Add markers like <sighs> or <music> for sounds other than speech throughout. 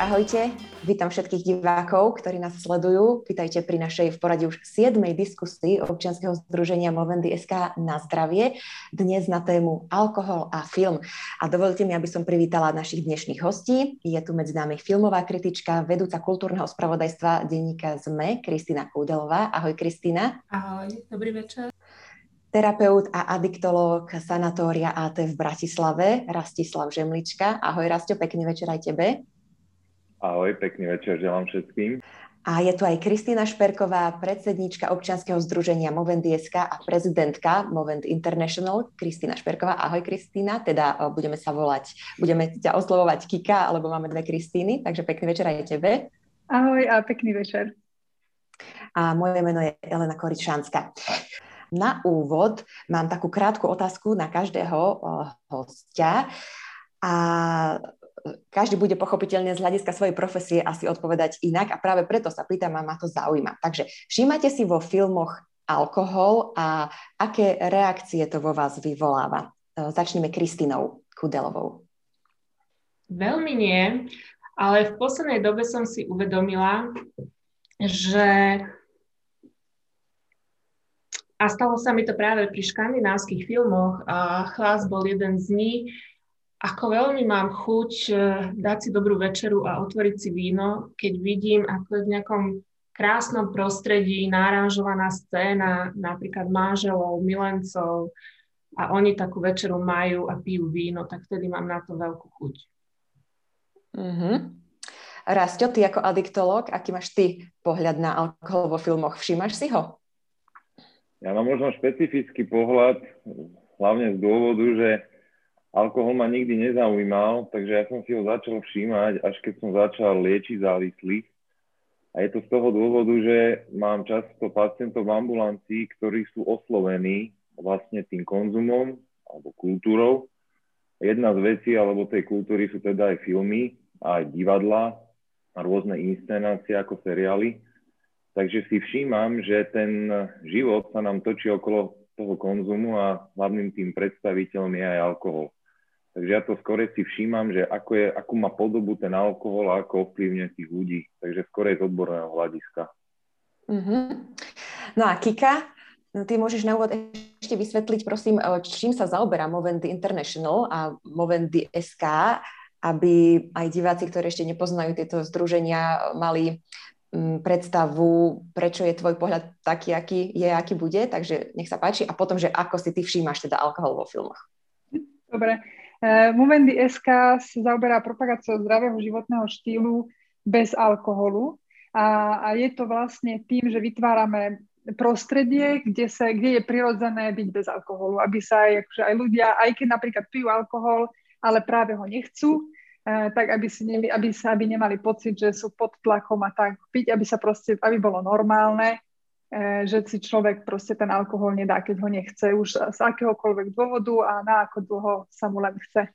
Ahojte. Vítam všetkých divákov, ktorí nás sledujú. Vítajte pri našej v poradí už 7. diskusii občianskeho združenia Movendy SK na zdravie. Dnes na tému alkohol a film. A dovolte mi, aby som privítala našich dnešných hostí. Je tu medzi nami filmová kritička, vedúca kultúrneho spravodajstva denníka ZME, Kristýna Kúdelová. Ahoj Kristýna. Ahoj, dobrý večer terapeut a adiktológ sanatória AT v Bratislave, Rastislav Žemlička. Ahoj Rastio, pekný večer aj tebe. Ahoj, pekný večer želám všetkým. A je tu aj Kristýna Šperková, predsedníčka občianskeho združenia Movent DSK a prezidentka Movent International. Kristýna Šperková, ahoj Kristýna, teda budeme sa volať, budeme ťa oslovovať Kika, alebo máme dve Kristýny, takže pekný večer aj tebe. Ahoj a pekný večer. A moje meno je Elena Koričánska. Na úvod mám takú krátku otázku na každého hostia a každý bude pochopiteľne z hľadiska svojej profesie asi odpovedať inak a práve preto sa pýtam a ma to zaujíma. Takže všímate si vo filmoch alkohol a aké reakcie to vo vás vyvoláva? E, začneme Kristinou Kudelovou. Veľmi nie, ale v poslednej dobe som si uvedomila, že a stalo sa mi to práve pri škandinávskych filmoch a Chlas bol jeden z nich. Ako veľmi mám chuť e, dať si dobrú večeru a otvoriť si víno, keď vidím, ako je v nejakom krásnom prostredí náranžovaná scéna, napríklad manželov, milencov a oni takú večeru majú a pijú víno, tak vtedy mám na to veľkú chuť. Mm-hmm. Rastio, ty ako adiktolog, aký máš ty pohľad na alkohol vo filmoch? Všímaš si ho? Ja mám možno špecifický pohľad, hlavne z dôvodu, že alkohol ma nikdy nezaujímal, takže ja som si ho začal všímať, až keď som začal liečiť závislých. A je to z toho dôvodu, že mám často pacientov v ambulancii, ktorí sú oslovení vlastne tým konzumom alebo kultúrou. Jedna z vecí alebo tej kultúry sú teda aj filmy, aj divadla a rôzne inscenácie ako seriály. Takže si všímam, že ten život sa nám točí okolo toho konzumu a hlavným tým predstaviteľom je aj alkohol. Takže ja to skore si všímam, že ako je, akú má podobu ten alkohol a ako ovplyvňuje tých ľudí. Takže skore z odborného hľadiska. Mm-hmm. No a Kika, ty môžeš na úvod ešte vysvetliť, prosím, čím sa zaoberá Movendy International a Movendy SK, aby aj diváci, ktorí ešte nepoznajú tieto združenia, mali predstavu, prečo je tvoj pohľad taký, aký je, aký bude, takže nech sa páči. A potom, že ako si ty všímaš teda alkohol vo filmoch. Dobre. Uh, Movendy SK sa zaoberá propagáciou zdravého životného štýlu bez alkoholu. A, a je to vlastne tým, že vytvárame prostredie, kde, sa, kde je prirodzené byť bez alkoholu, aby sa aj, akože aj ľudia, aj keď napríklad pijú alkohol, ale práve ho nechcú, E, tak aby, si ne, aby, sa, aby nemali pocit, že sú pod tlakom a tak piť, aby sa proste, aby bolo normálne, že si človek proste ten alkohol nedá, keď ho nechce už z akéhokoľvek dôvodu a na ako dlho sa mu len chce.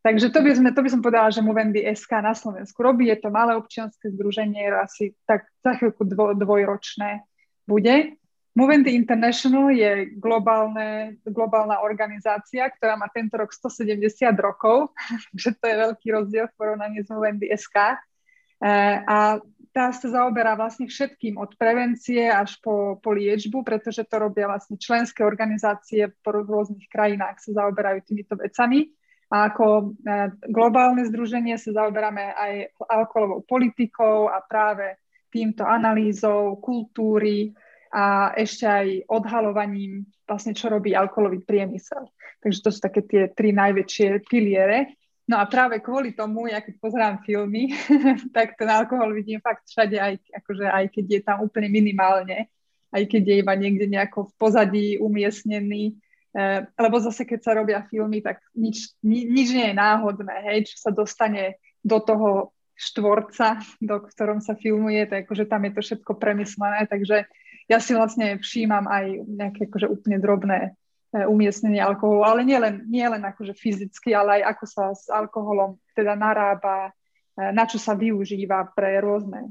Takže to by, sme, to by som povedala, že Movendy SK na Slovensku robí. Je to malé občianske združenie, asi tak za chvíľku dvo, dvojročné bude. Moventy International je globálne, globálna organizácia, ktorá má tento rok 170 rokov, <laughs> že to je veľký rozdiel v porovnaní s Moventy SK. E, a tá sa zaoberá vlastne všetkým od prevencie až po, po liečbu, pretože to robia vlastne členské organizácie po rôznych krajinách sa zaoberajú týmito vecami. A ako e, globálne združenie sa zaoberáme aj alkoholovou politikou a práve týmto analýzou kultúry, a ešte aj odhalovaním vlastne, čo robí alkoholový priemysel. Takže to sú také tie tri najväčšie piliere. No a práve kvôli tomu, ja keď pozerám filmy, <laughs> tak ten alkohol vidím fakt všade, aj, akože aj keď je tam úplne minimálne, aj keď je iba niekde nejako v pozadí umiestnený. E, lebo zase, keď sa robia filmy, tak nič, ni, nič nie je náhodné, hej, čo sa dostane do toho štvorca, do ktorom sa filmuje, tak akože tam je to všetko premyslené, takže ja si vlastne všímam aj nejaké akože úplne drobné umiestnenie alkoholu, ale nie len, nie len akože fyzicky, ale aj ako sa s alkoholom teda narába, e, na čo sa využíva pre rôzne e,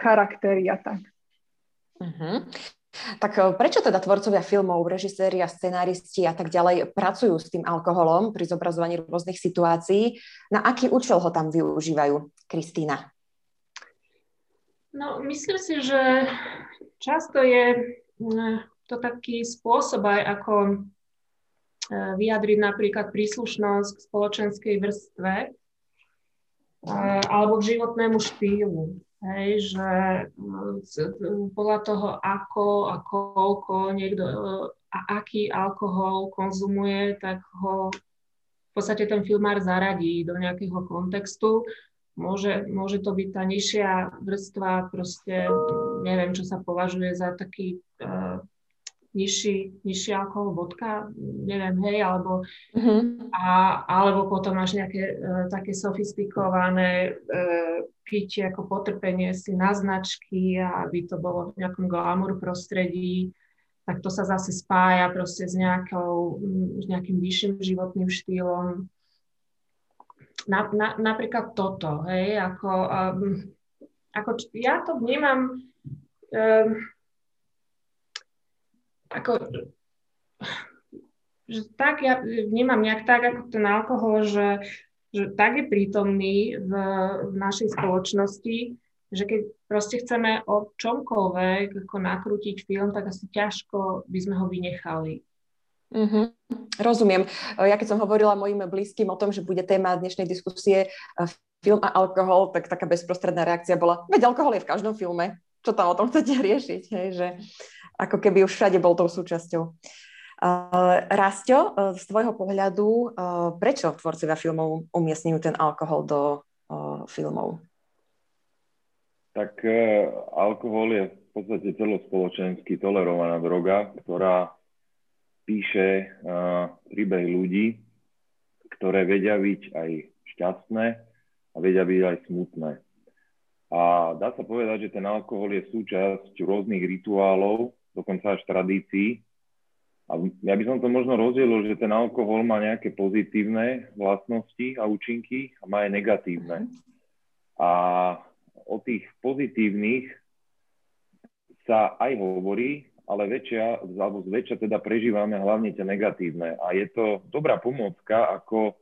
charaktery a tak. Uh-huh. Tak e, prečo teda tvorcovia filmov, režiséri a scenáristi a tak ďalej pracujú s tým alkoholom pri zobrazovaní rôznych situácií? Na aký účel ho tam využívajú? Kristýna. No, myslím si, že často je to taký spôsob aj ako e, vyjadriť napríklad príslušnosť k spoločenskej vrstve e, alebo k životnému štýlu. Hej, že podľa toho, ako a koľko niekto a aký alkohol konzumuje, tak ho v podstate ten filmár zaradí do nejakého kontextu. Môže, môže to byť tá nižšia vrstva, proste neviem, čo sa považuje za taký uh, nižší, nižší alkohol, vodka, neviem, hej, alebo, uh-huh. a, alebo potom máš nejaké uh, také sofistikované uh, pitie ako potrpenie si na značky aby to bolo v nejakom glamour prostredí, tak to sa zase spája proste s, nejakou, s nejakým vyšším životným štýlom. Na, na, napríklad toto, hej, ako, um, ako ja to vnímam um, ako, že tak ja vnímam nejak tak, ako ten alkohol, že, že tak je prítomný v, v našej spoločnosti, že keď proste chceme o čomkoľvek ako nakrútiť film, tak asi ťažko by sme ho vynechali. Mm-hmm. Rozumiem. Ja keď som hovorila mojim blízkym o tom, že bude téma dnešnej diskusie film a alkohol, tak taká bezprostredná reakcia bola, veď alkohol je v každom filme, čo tam o tom <laughs> chcete riešiť, hej, že ako keby už všade bol tou súčasťou. Uh, Rásťo, uh, z tvojho pohľadu, uh, prečo tvorcovia filmov umiestňujú ten alkohol do uh, filmov? Tak uh, alkohol je v podstate celospoločensky tolerovaná droga, ktorá píše uh, príbeh ľudí, ktoré vedia byť aj šťastné a vedia byť aj smutné. A dá sa povedať, že ten alkohol je súčasť rôznych rituálov, dokonca až tradícií. A ja by som to možno rozdielil, že ten alkohol má nejaké pozitívne vlastnosti a účinky a má aj negatívne. A o tých pozitívnych sa aj hovorí, ale väčšia, alebo zväčša teda prežívame hlavne tie negatívne. A je to dobrá pomôcka, ako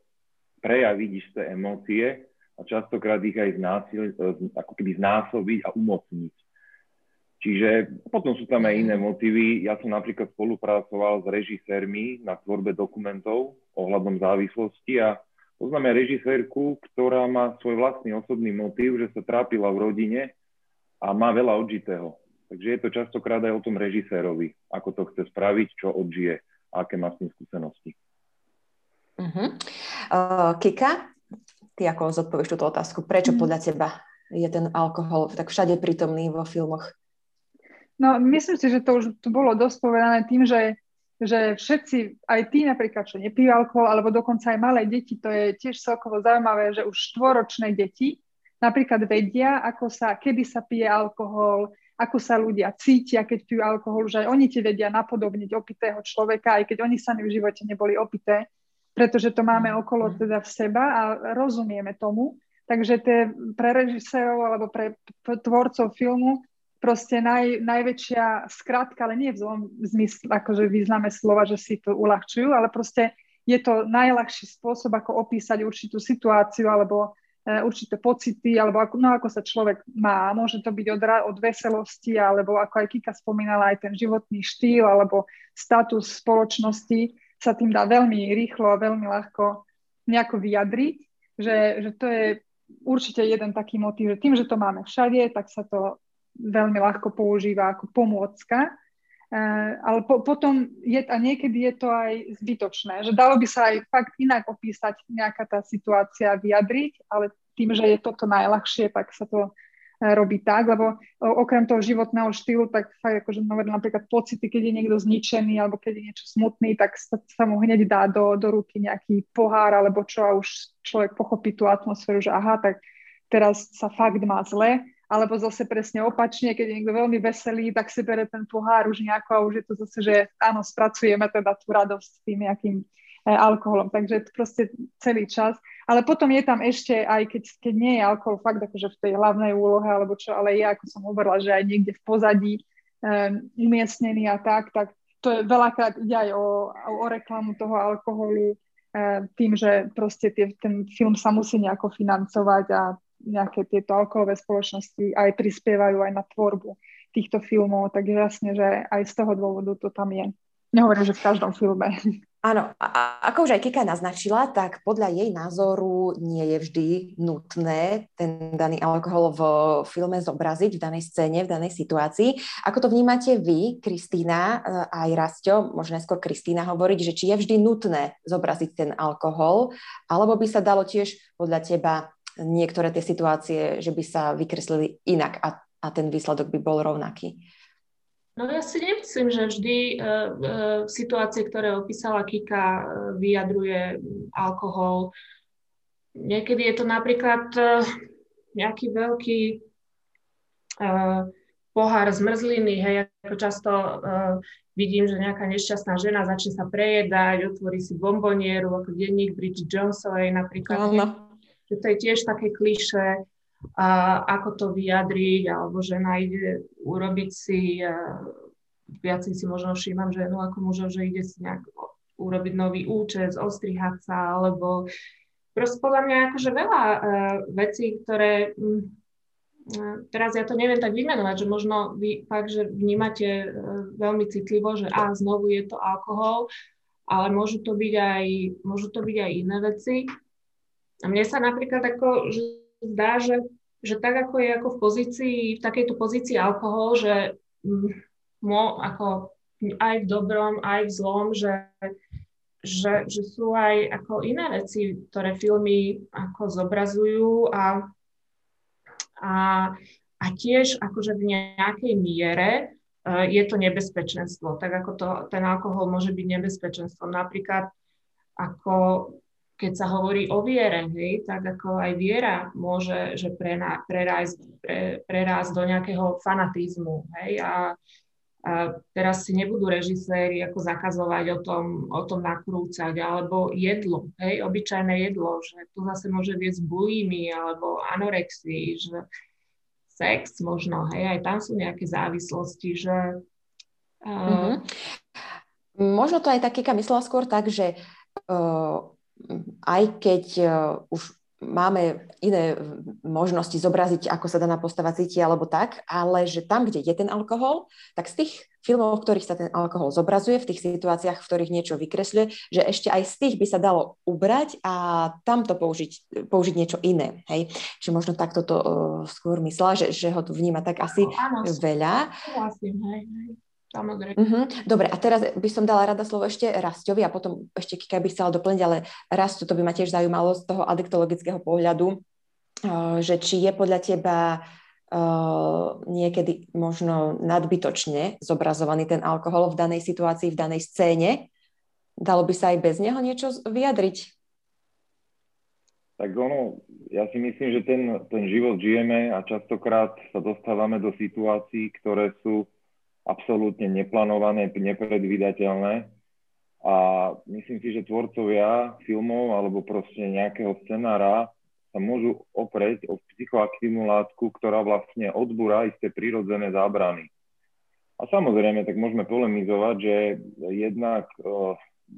prejaviť isté emócie a častokrát ich aj znásil, ako keby znásobiť a umocniť. Čiže potom sú tam aj iné motívy. Ja som napríklad spolupracoval s režisérmi na tvorbe dokumentov ohľadom závislosti a poznáme režisérku, ktorá má svoj vlastný osobný motív, že sa trápila v rodine a má veľa odžitého. Takže je to častokrát aj o tom režisérovi, ako to chce spraviť, čo odžije aké má s tým skúsenosti. Uh-huh. Uh, Kika, ty ako zodpovieš túto otázku? Prečo uh-huh. podľa teba je ten alkohol tak všade prítomný vo filmoch? No, myslím si, že to už tu bolo dosť povedané tým, že, že všetci, aj tí napríklad, čo nepijú alkohol, alebo dokonca aj malé deti, to je tiež celkovo zaujímavé, že už štvoročné deti napríklad vedia, ako sa, kedy sa pije alkohol, ako sa ľudia cítia, keď pijú alkohol, že aj oni ti vedia napodobniť opitého človeka, aj keď oni sami v živote neboli opité, pretože to máme okolo mhm. teda v seba a rozumieme tomu. Takže to je pre režisérov alebo pre tvorcov filmu proste naj, najväčšia skratka, ale nie v zlom zmysle, akože význame slova, že si to uľahčujú, ale proste je to najľahší spôsob, ako opísať určitú situáciu alebo e, určité pocity, alebo ako, no, ako sa človek má. Môže to byť od, od veselosti, alebo ako aj Kika spomínala, aj ten životný štýl, alebo status spoločnosti sa tým dá veľmi rýchlo a veľmi ľahko nejako vyjadriť, že, že to je určite jeden taký motív, že tým, že to máme všade, tak sa to veľmi ľahko používa ako pomôcka. Uh, ale po, potom je, a niekedy je to aj zbytočné, že dalo by sa aj fakt inak opísať nejaká tá situácia, vyjadriť, ale tým, že je toto najľahšie, tak sa to robí tak, lebo okrem toho životného štýlu, tak fakt akože napríklad pocity, keď je niekto zničený alebo keď je niečo smutný, tak sa, sa mu hneď dá do, do ruky nejaký pohár alebo čo a už človek pochopí tú atmosféru, že aha, tak teraz sa fakt má zle alebo zase presne opačne, keď je niekto veľmi veselý, tak si bere ten pohár už nejako a už je to zase, že áno, spracujeme teda tú radosť s tým nejakým e, alkoholom, takže proste celý čas. Ale potom je tam ešte, aj keď, keď nie je alkohol fakt akože v tej hlavnej úlohe alebo čo, ale je, ako som hovorila, že aj niekde v pozadí, umiestnený a tak, tak to je veľakrát ide aj o, o reklamu toho alkoholu, tým, že proste tie, ten film sa musí nejako financovať a nejaké tieto alkoholové spoločnosti aj prispievajú aj na tvorbu týchto filmov, takže jasne, že aj z toho dôvodu to tam je. Nehovorím, že v každom filme. <laughs> Áno, a ako už aj Kika naznačila, tak podľa jej názoru nie je vždy nutné ten daný alkohol v filme zobraziť, v danej scéne, v danej situácii. Ako to vnímate vy, Kristýna, eh, aj Rasto, možno skôr Kristýna hovoriť, že či je vždy nutné zobraziť ten alkohol, alebo by sa dalo tiež podľa teba niektoré tie situácie, že by sa vykreslili inak a, a ten výsledok by bol rovnaký? No ja si nemyslím, že vždy uh, uh, situácie, ktoré opísala Kika, uh, vyjadruje alkohol. Niekedy je to napríklad uh, nejaký veľký uh, pohár zmrzliny, hej, ako často uh, vidím, že nejaká nešťastná žena začne sa prejedať, otvorí si bombonieru, ako denník Bridget Jonesovej napríklad. Áno. Že to je tiež také kliše a ako to vyjadriť, alebo žena ide urobiť si, viac si možno všímam ženu ako mužov, že ide si nejak urobiť nový účes, ostrihať sa, alebo proste podľa mňa akože veľa uh, vecí, ktoré um, teraz ja to neviem tak vymenovať, že možno vy fakt, že vnímate uh, veľmi citlivo, že a znovu je to alkohol, ale môžu to byť aj, môžu to byť aj iné veci. A mne sa napríklad ako, že zdá, že, že tak ako je ako v pozícii, v takejto pozícii alkohol, že mo, ako aj v dobrom, aj v zlom, že, že, že sú aj ako iné veci, ktoré filmy ako zobrazujú a, a, a tiež akože v nejakej miere uh, je to nebezpečenstvo, tak ako to, ten alkohol môže byť nebezpečenstvom. Napríklad ako keď sa hovorí o viere, hej, tak ako aj viera môže že prerásť, pre, prerásť do nejakého fanatizmu. Hej, a, a teraz si nebudú režiséri ako zakazovať o tom, o tom nakrúcať, alebo jedlo, hej, obyčajné jedlo, že to zase môže viesť bulimi alebo anorexii, že sex možno, hej, aj tam sú nejaké závislosti, že... Uh... Mm-hmm. Možno to aj také myslela skôr tak, že uh, aj keď uh, už máme iné možnosti zobraziť, ako sa daná postava cíti alebo tak, ale že tam, kde je ten alkohol, tak z tých filmov, v ktorých sa ten alkohol zobrazuje, v tých situáciách, v ktorých niečo vykresľuje, že ešte aj z tých by sa dalo ubrať a tamto použiť, použiť niečo iné. Hej? Že možno takto to uh, skôr myslela, že, že ho tu vníma tak asi áno, veľa. Vlastne, hej, hej. Samozrejme. Uh-huh. Dobre, a teraz by som dala rada slovo ešte Rastovi a potom ešte Kika by chcela doplniť, ale Rasto, to by ma tiež zaujímalo z toho adiktologického pohľadu, uh, že či je podľa teba uh, niekedy možno nadbytočne zobrazovaný ten alkohol v danej situácii, v danej scéne. Dalo by sa aj bez neho niečo vyjadriť? Tak ono, ja si myslím, že ten, ten život žijeme a častokrát sa dostávame do situácií, ktoré sú absolútne neplánované, nepredvídateľné. A myslím si, že tvorcovia filmov alebo proste nejakého scenára sa môžu oprieť o psychoaktívnu látku, ktorá vlastne odbúra isté prírodzené zábrany. A samozrejme, tak môžeme polemizovať, že jednak uh,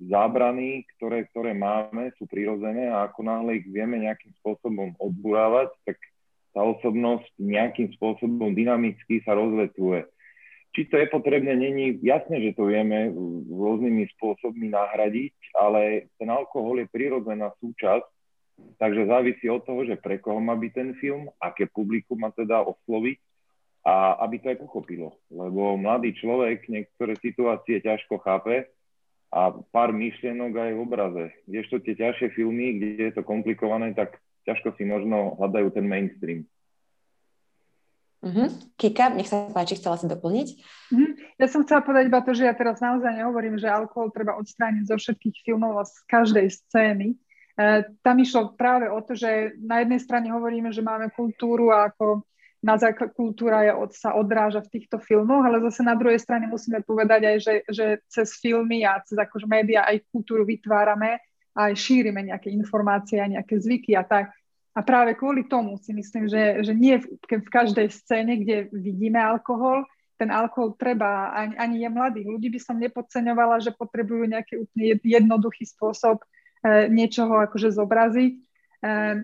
zábrany, ktoré, ktoré máme, sú prírodzené a ako náhle ich vieme nejakým spôsobom odburávať, tak tá osobnosť nejakým spôsobom dynamicky sa rozvetuje. Či to je potrebné, není jasné, že to vieme rôznymi spôsobmi nahradiť, ale ten alkohol je prirodzená súčasť, takže závisí od toho, že pre koho má byť ten film, aké publikum má teda osloviť a aby to aj pochopilo. Lebo mladý človek niektoré situácie ťažko chápe a pár myšlienok aj v obraze. Kdežto tie ťažšie filmy, kde je to komplikované, tak ťažko si možno hľadajú ten mainstream. Uh-huh. Kika, nech sa páči, chcela si doplniť. Uh-huh. Ja som chcela povedať iba to, že ja teraz naozaj nehovorím, že alkohol treba odstrániť zo všetkých filmov a z každej scény. E, tam išlo práve o to, že na jednej strane hovoríme, že máme kultúru a ako na základ kultúra je od, sa odráža v týchto filmoch, ale zase na druhej strane musíme povedať aj, že, že cez filmy a cez akože média aj kultúru vytvárame a aj šírime nejaké informácie a nejaké zvyky a tak. A práve kvôli tomu si myslím, že, že nie v, v každej scéne, kde vidíme alkohol, ten alkohol treba, ani, ani je mladých ľudí by som nepodceňovala, že potrebujú nejaký úplne jednoduchý spôsob e, niečoho akože zobraziť. E,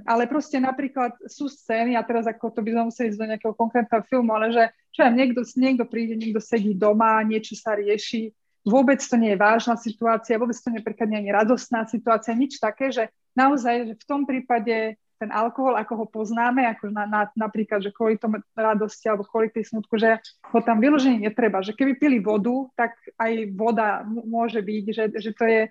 ale proste napríklad sú scény, a teraz ako to by sme museli ísť do nejakého konkrétneho filmu, ale že čo ja, niekto, niekto príde, niekto sedí doma, niečo sa rieši, vôbec to nie je vážna situácia, vôbec to nie je radostná situácia, nič také, že naozaj že v tom prípade ten alkohol, ako ho poznáme, ako na, na, napríklad, že kvôli tomu radosti alebo kvôli tej smutku, že ho tam vyloženie netreba. Že keby pili vodu, tak aj voda môže byť, že, že to je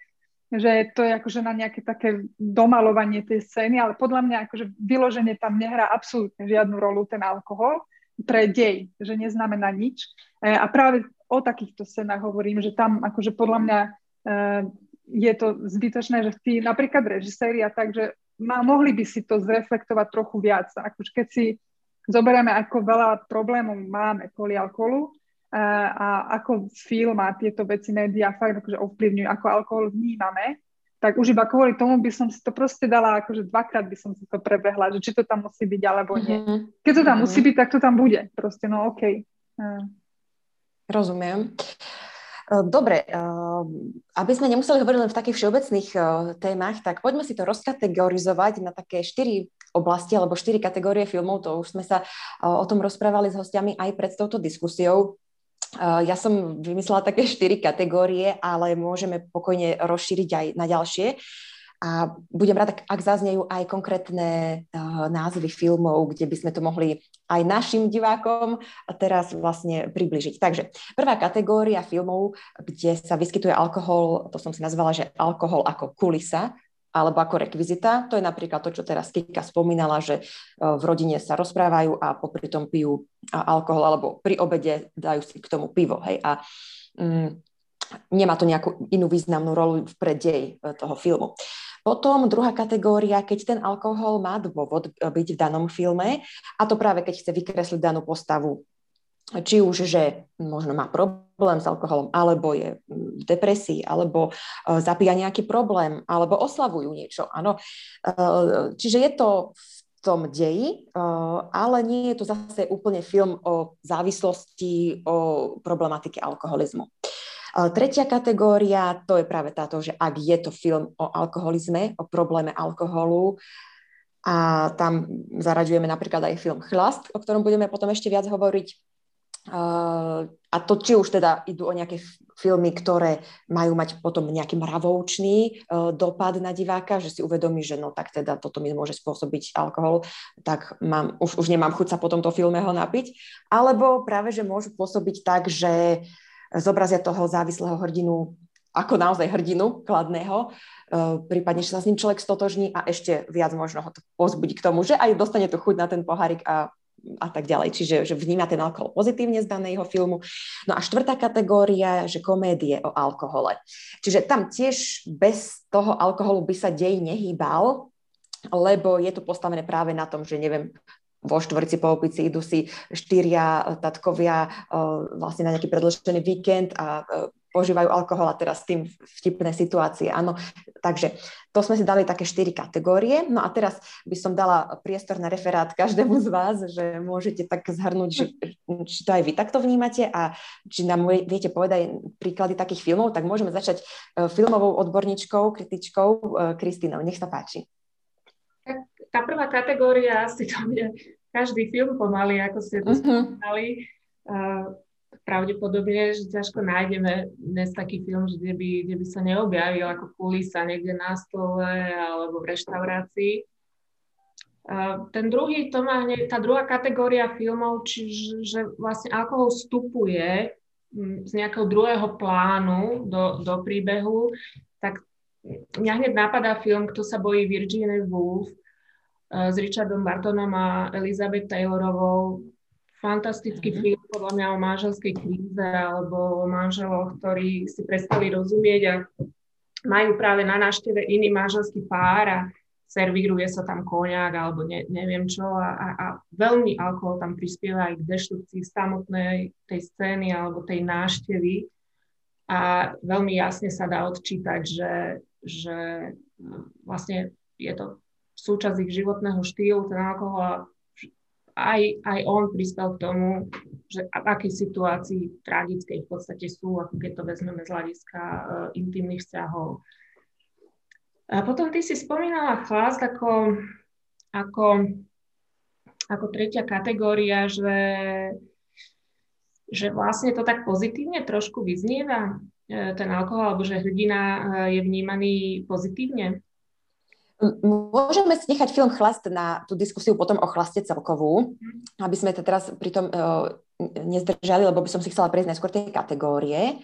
že to je akože na nejaké také domalovanie tej scény, ale podľa mňa akože vyloženie tam nehrá absolútne žiadnu rolu ten alkohol pre dej, že neznamená nič. E, a práve o takýchto scénach hovorím, že tam akože podľa mňa e, je to zbytočné, že tí napríklad režiséri a tak, že má, mohli by si to zreflektovať trochu viac. Akože keď si zoberieme, ako veľa problémov máme kvôli alkoholu a, a ako film a tieto veci médiá fakt akože ovplyvňujú, ako alkohol vnímame, tak už iba kvôli tomu by som si to proste dala, akože dvakrát by som si to prebehla, že či to tam musí byť alebo nie. Mm-hmm. Keď to tam mm-hmm. musí byť, tak to tam bude. Proste, no okej. Okay. Rozumiem. Dobre, aby sme nemuseli hovoriť len v takých všeobecných témach, tak poďme si to rozkategorizovať na také štyri oblasti alebo štyri kategórie filmov. To už sme sa o tom rozprávali s hostiami aj pred touto diskusiou. Ja som vymyslela také štyri kategórie, ale môžeme pokojne rozšíriť aj na ďalšie. A budem rada, ak zaznejú aj konkrétne uh, názvy filmov, kde by sme to mohli aj našim divákom teraz vlastne približiť. Takže prvá kategória filmov, kde sa vyskytuje alkohol, to som si nazvala, že alkohol ako kulisa, alebo ako rekvizita. To je napríklad to, čo teraz Kika spomínala, že v rodine sa rozprávajú a popri tom pijú alkohol, alebo pri obede dajú si k tomu pivo. Hej. A mm, nemá to nejakú inú významnú rolu v predej e, toho filmu. Potom druhá kategória, keď ten alkohol má dôvod byť v danom filme, a to práve keď chce vykresliť danú postavu či už, že možno má problém s alkoholom, alebo je v depresii, alebo uh, zapíja nejaký problém, alebo oslavujú niečo. Áno. Uh, čiže je to v tom deji, ale nie je to zase úplne film o závislosti, o problematike alkoholizmu. Tretia kategória, to je práve táto, že ak je to film o alkoholizme, o probléme alkoholu, a tam zaraďujeme napríklad aj film Chlast, o ktorom budeme potom ešte viac hovoriť. A to, či už teda idú o nejaké filmy, ktoré majú mať potom nejaký mravoučný e, dopad na diváka, že si uvedomí, že no tak teda toto mi môže spôsobiť alkohol, tak mám, už, už nemám chuť sa po tomto filme ho napiť. Alebo práve, že môžu pôsobiť tak, že uh, zobrazia toho závislého hrdinu ako naozaj hrdinu kladného, e, prípadne, že sa s ním človek stotožní a ešte viac možno ho to pozbudí k tomu, že aj dostane tu chuť na ten pohárik a, a tak ďalej. Čiže že vníma ten alkohol pozitívne z daného filmu. No a štvrtá kategória, že komédie o alkohole. Čiže tam tiež bez toho alkoholu by sa dej nehýbal, lebo je to postavené práve na tom, že neviem, vo štvrci po opici idú si štyria eh, tatkovia uh, vlastne na nejaký predlžený víkend a uh, požívajú alkohol a teraz tým vtipné situácie. Áno, takže to sme si dali také štyri kategórie. No a teraz by som dala priestor na referát každému z vás, že môžete tak zhrnúť, že, či to aj vy takto vnímate a či nám viete povedať príklady takých filmov, tak môžeme začať filmovou odborníčkou, kritičkou Kristínou. Nech sa páči tá prvá kategória, asi to bude každý film pomaly, ako ste to uh-huh. spomínali. Uh, pravdepodobne, že ťažko nájdeme dnes taký film, kde by, kde by sa neobjavil ako kulisa niekde na stole alebo v reštaurácii. Uh, ten druhý, to má tá druhá kategória filmov, čiže že vlastne alkohol vstupuje z nejakého druhého plánu do, do príbehu, tak mňa hneď napadá film Kto sa bojí Virginia Woolf, s Richardom Bartonom a Elizabeth Taylorovou. Fantastický mm-hmm. film podľa mňa o manželskej kríze alebo o manželoch, ktorí si prestali rozumieť a majú práve na návšteve iný manželský pár a servíruje sa tam koniak alebo ne, neviem čo a, a, a veľmi alkohol tam prispieva aj k deštrukcii samotnej tej scény alebo tej náštevy a veľmi jasne sa dá odčítať, že, že vlastne je to súčasť ich životného štýlu, ten alkohol aj, aj on prispel k tomu, že v akej situácii tragickej v podstate sú, ako keď to vezmeme z hľadiska uh, intimných vzťahov. A potom ty si spomínala chlast ako, ako, ako tretia kategória, že, že vlastne to tak pozitívne trošku vyznieva, e, ten alkohol, alebo že hrdina e, je vnímaný pozitívne. Môžeme si nechať film Chlast na tú diskusiu potom o chlaste celkovú, mhm. aby sme to teraz pritom uh, nezdržali, lebo by som si chcela prejsť najskôr tej kategórie.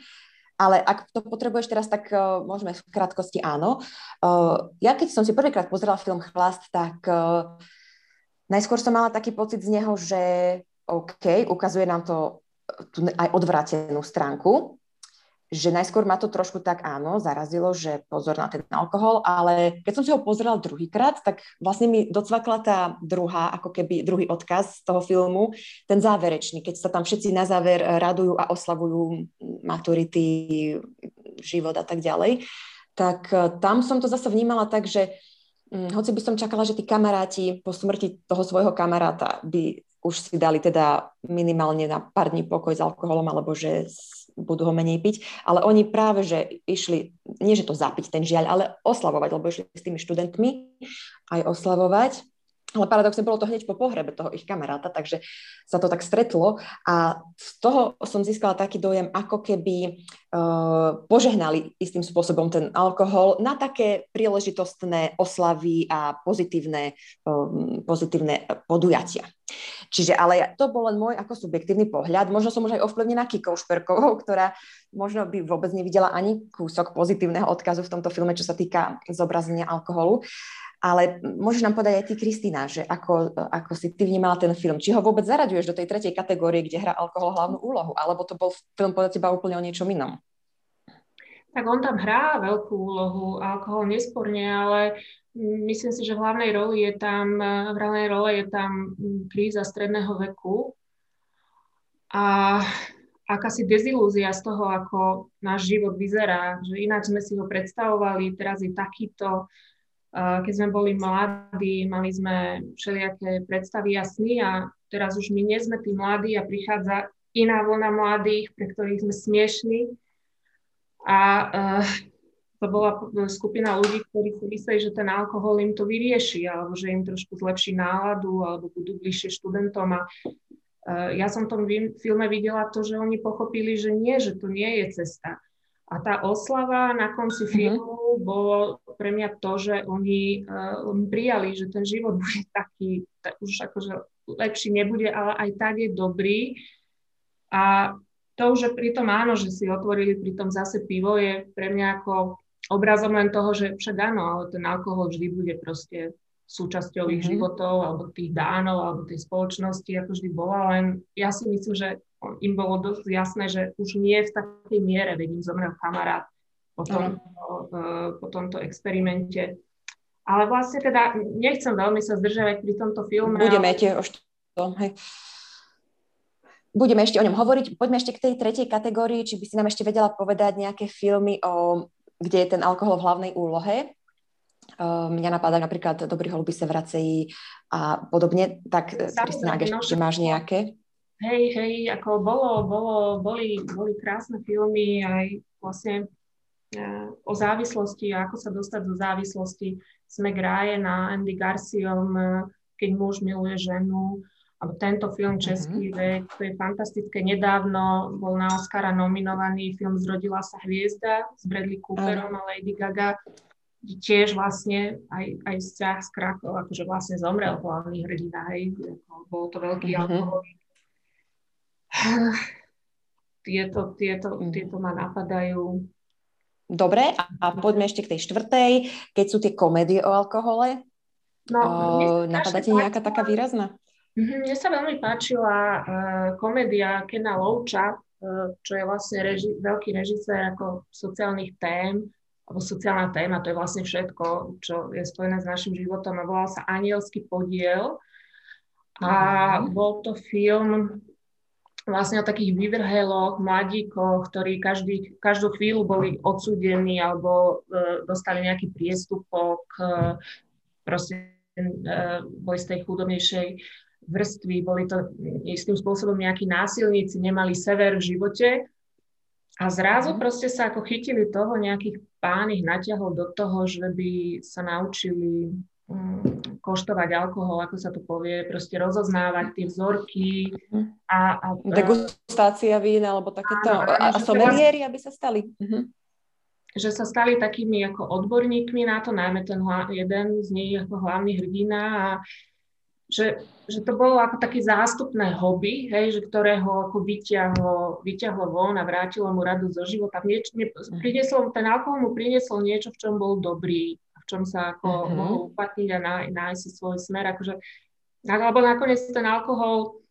Ale ak to potrebuješ teraz, tak uh, môžeme v krátkosti áno. Uh, ja keď som si prvýkrát pozrela film Chlast, tak uh, najskôr som mala taký pocit z neho, že OK, ukazuje nám to tú aj odvrátenú stránku, že najskôr ma to trošku tak áno, zarazilo, že pozor na ten alkohol, ale keď som si ho pozrela druhýkrát, tak vlastne mi docvakla tá druhá, ako keby druhý odkaz z toho filmu, ten záverečný, keď sa tam všetci na záver radujú a oslavujú maturity, život a tak ďalej, tak e, tam som to zase vnímala tak, že hm, hoci by som čakala, že tí kamaráti po smrti toho svojho kamaráta by už si dali teda minimálne na pár dní pokoj s alkoholom, alebo že budú ho menej piť, ale oni práve, že išli, nie že to zapiť ten žiaľ, ale oslavovať, lebo išli s tými študentmi aj oslavovať ale paradoxne bolo to hneď po pohrebe toho ich kamaráta, takže sa to tak stretlo a z toho som získala taký dojem, ako keby uh, požehnali istým spôsobom ten alkohol na také príležitostné oslavy a pozitívne, um, pozitívne podujatia. Čiže, ale to bol len môj ako subjektívny pohľad. Možno som už aj ovplyvnená Kikou Šperkovou, ktorá možno by vôbec nevidela ani kúsok pozitívneho odkazu v tomto filme, čo sa týka zobrazenia alkoholu. Ale môžeš nám povedať aj ty, Kristýna, že ako, ako si ty vnímala ten film. Či ho vôbec zaraďuješ do tej tretej kategórie, kde hrá alkohol hlavnú úlohu, alebo to bol film podľa teba úplne o niečom inom? Tak on tam hrá veľkú úlohu, alkohol nesporne, ale myslím si, že v hlavnej roli je tam, v hlavnej role je tam kríza stredného veku a akási dezilúzia z toho, ako náš život vyzerá, že ináč sme si ho predstavovali, teraz je takýto, keď sme boli mladí, mali sme všelijaké predstavy a sny a teraz už my nie sme tí mladí a prichádza iná vlna mladých, pre ktorých sme smiešní. A uh, to bola skupina ľudí, ktorí si mysleli, že ten alkohol im to vyrieši, alebo že im trošku zlepší náladu, alebo budú bližšie študentom. A uh, ja som v tom filme videla to, že oni pochopili, že nie, že to nie je cesta. A tá oslava na konci mhm. filmu mm-hmm. bolo pre mňa to, že oni uh, prijali, že ten život bude taký, tak už akože lepší nebude, ale aj tak je dobrý. A to už pri tom áno, že si otvorili pri tom zase pivo, je pre mňa ako obrazom len toho, že však áno, ale ten alkohol vždy bude proste súčasťou ich mm-hmm. životov alebo tých dánov alebo tej spoločnosti, ako vždy bola, len ja si myslím, že im bolo dosť jasné, že už nie v takej miere, veď im zomrel kamarát po, tom, mm. po tomto experimente. Ale vlastne teda nechcem veľmi sa zdržať pri tomto filme. Budeme ale... tiež to, hej. Budeme ešte o ňom hovoriť. Poďme ešte k tej tretej kategórii, či by si nám ešte vedela povedať nejaké filmy, o, kde je ten alkohol v hlavnej úlohe. Uh, mňa napadajú napríklad Dobrý holuby sa vracejí a podobne. Tak, Kristina, ak ešte máš nejaké? Hej, hej, ako bolo, bolo, boli, boli krásne filmy aj vlastne e, o závislosti a ako sa dostať do závislosti. Sme Gráje na Andy Garciom, e, keď muž miluje ženu, alebo tento film mhm. český, mm-hmm. to je fantastické. Nedávno bol na Oscara nominovaný film Zrodila sa hviezda s Bradley Cooperom mm. a Lady Gaga, tiež vlastne aj, aj vzťah s Krakov, akože vlastne zomrel hlavný hrdina, hej, bol to veľký mm-hmm. alkoholik <sighs> tieto, tieto, mm. tieto ma napadajú. Dobre, a poďme ešte k tej štvrtej, keď sú tie komédie o alkohole. No, o, napadá ti nejaká taká výrazná? Mhm, mne sa veľmi páčila uh, komédia Kena Louča, uh, čo je vlastne reži- veľký režisér ako sociálnych tém, alebo sociálna téma, to je vlastne všetko, čo je spojené s našim životom a volal sa Anielský podiel. A uh-huh. bol to film vlastne o takých vyvrheloch, mladíkoch, ktorí každý, každú chvíľu boli odsúdení alebo e, dostali nejaký priestupok, e, proste e, boli z tej chudobnejšej vrstvy, boli to istým spôsobom nejakí násilníci, nemali sever v živote a zrazu mhm. proste sa ako chytili toho, nejakých pán ich natiahol do toho, že by sa naučili um, koštovať alkohol, ako sa to povie, proste rozoznávať tie vzorky. Mhm. A, a, Degustácia vína, alebo takéto. A, a somelieri, aby sa stali. Uh-huh. Že sa stali takými ako odborníkmi na to, najmä ten jeden z nich ako hlavný hrdina a že, že to bolo ako také zástupné hobby, hej, že ktorého ako vyťahlo, vyťahlo von a vrátilo mu radu zo života. Nieč, ne, mhm. priniesol, ten alkohol mu priniesol niečo, v čom bol dobrý, v čom sa ako uh-huh. mohol uplatniť a náj, nájsť si svoj smer. Akože, alebo nakoniec ten alkohol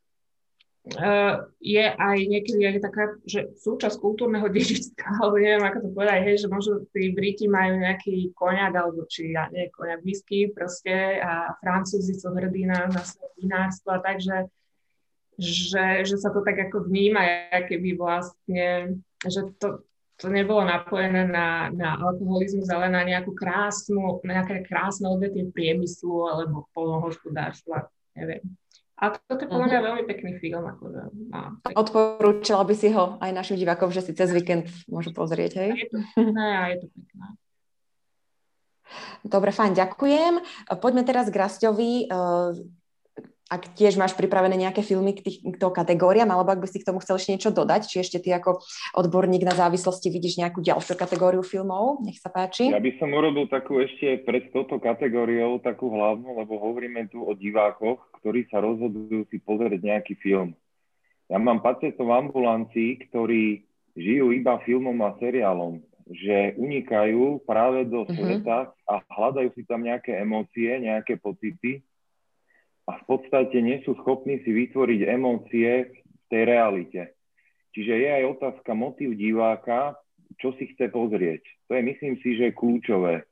je aj niekedy aj taká, že súčasť kultúrneho <laughs> dedičstva, alebo neviem, ako to povedať, hej, že možno tí Briti majú nejaký koniak, alebo či ja nie, koniak whisky proste a Francúzi sú hrdí na, na svoje vinárstvo a tak, že, že, sa to tak ako vníma, keby vlastne, že to, to nebolo napojené na, na alkoholizmus, ale na nejakú krásnu, na nejaké krásne odvetie priemyslu alebo polnohospodárstva, neviem. A toto je podľa mňa mhm. veľmi pekný film. Akože, má Odporúčala by si ho aj našim divákom, že si cez víkend môžu pozrieť, hej? Je to pekné a je to pekné. Dobre, fajn, ďakujem. Poďme teraz k Rastovi ak tiež máš pripravené nejaké filmy k týmto kategóriám, alebo ak by si k tomu chcel ešte niečo dodať, či ešte ty ako odborník na závislosti vidíš nejakú ďalšiu kategóriu filmov, nech sa páči. Ja by som urobil takú ešte pred touto kategóriou, takú hlavnú, lebo hovoríme tu o divákoch, ktorí sa rozhodujú si pozrieť nejaký film. Ja mám pacientov v ambulancii, ktorí žijú iba filmom a seriálom, že unikajú práve do uh-huh. sveta a hľadajú si tam nejaké emócie, nejaké pocity a v podstate nie sú schopní si vytvoriť emócie v tej realite. Čiže je aj otázka motiv diváka, čo si chce pozrieť. To je, myslím si, že kľúčové.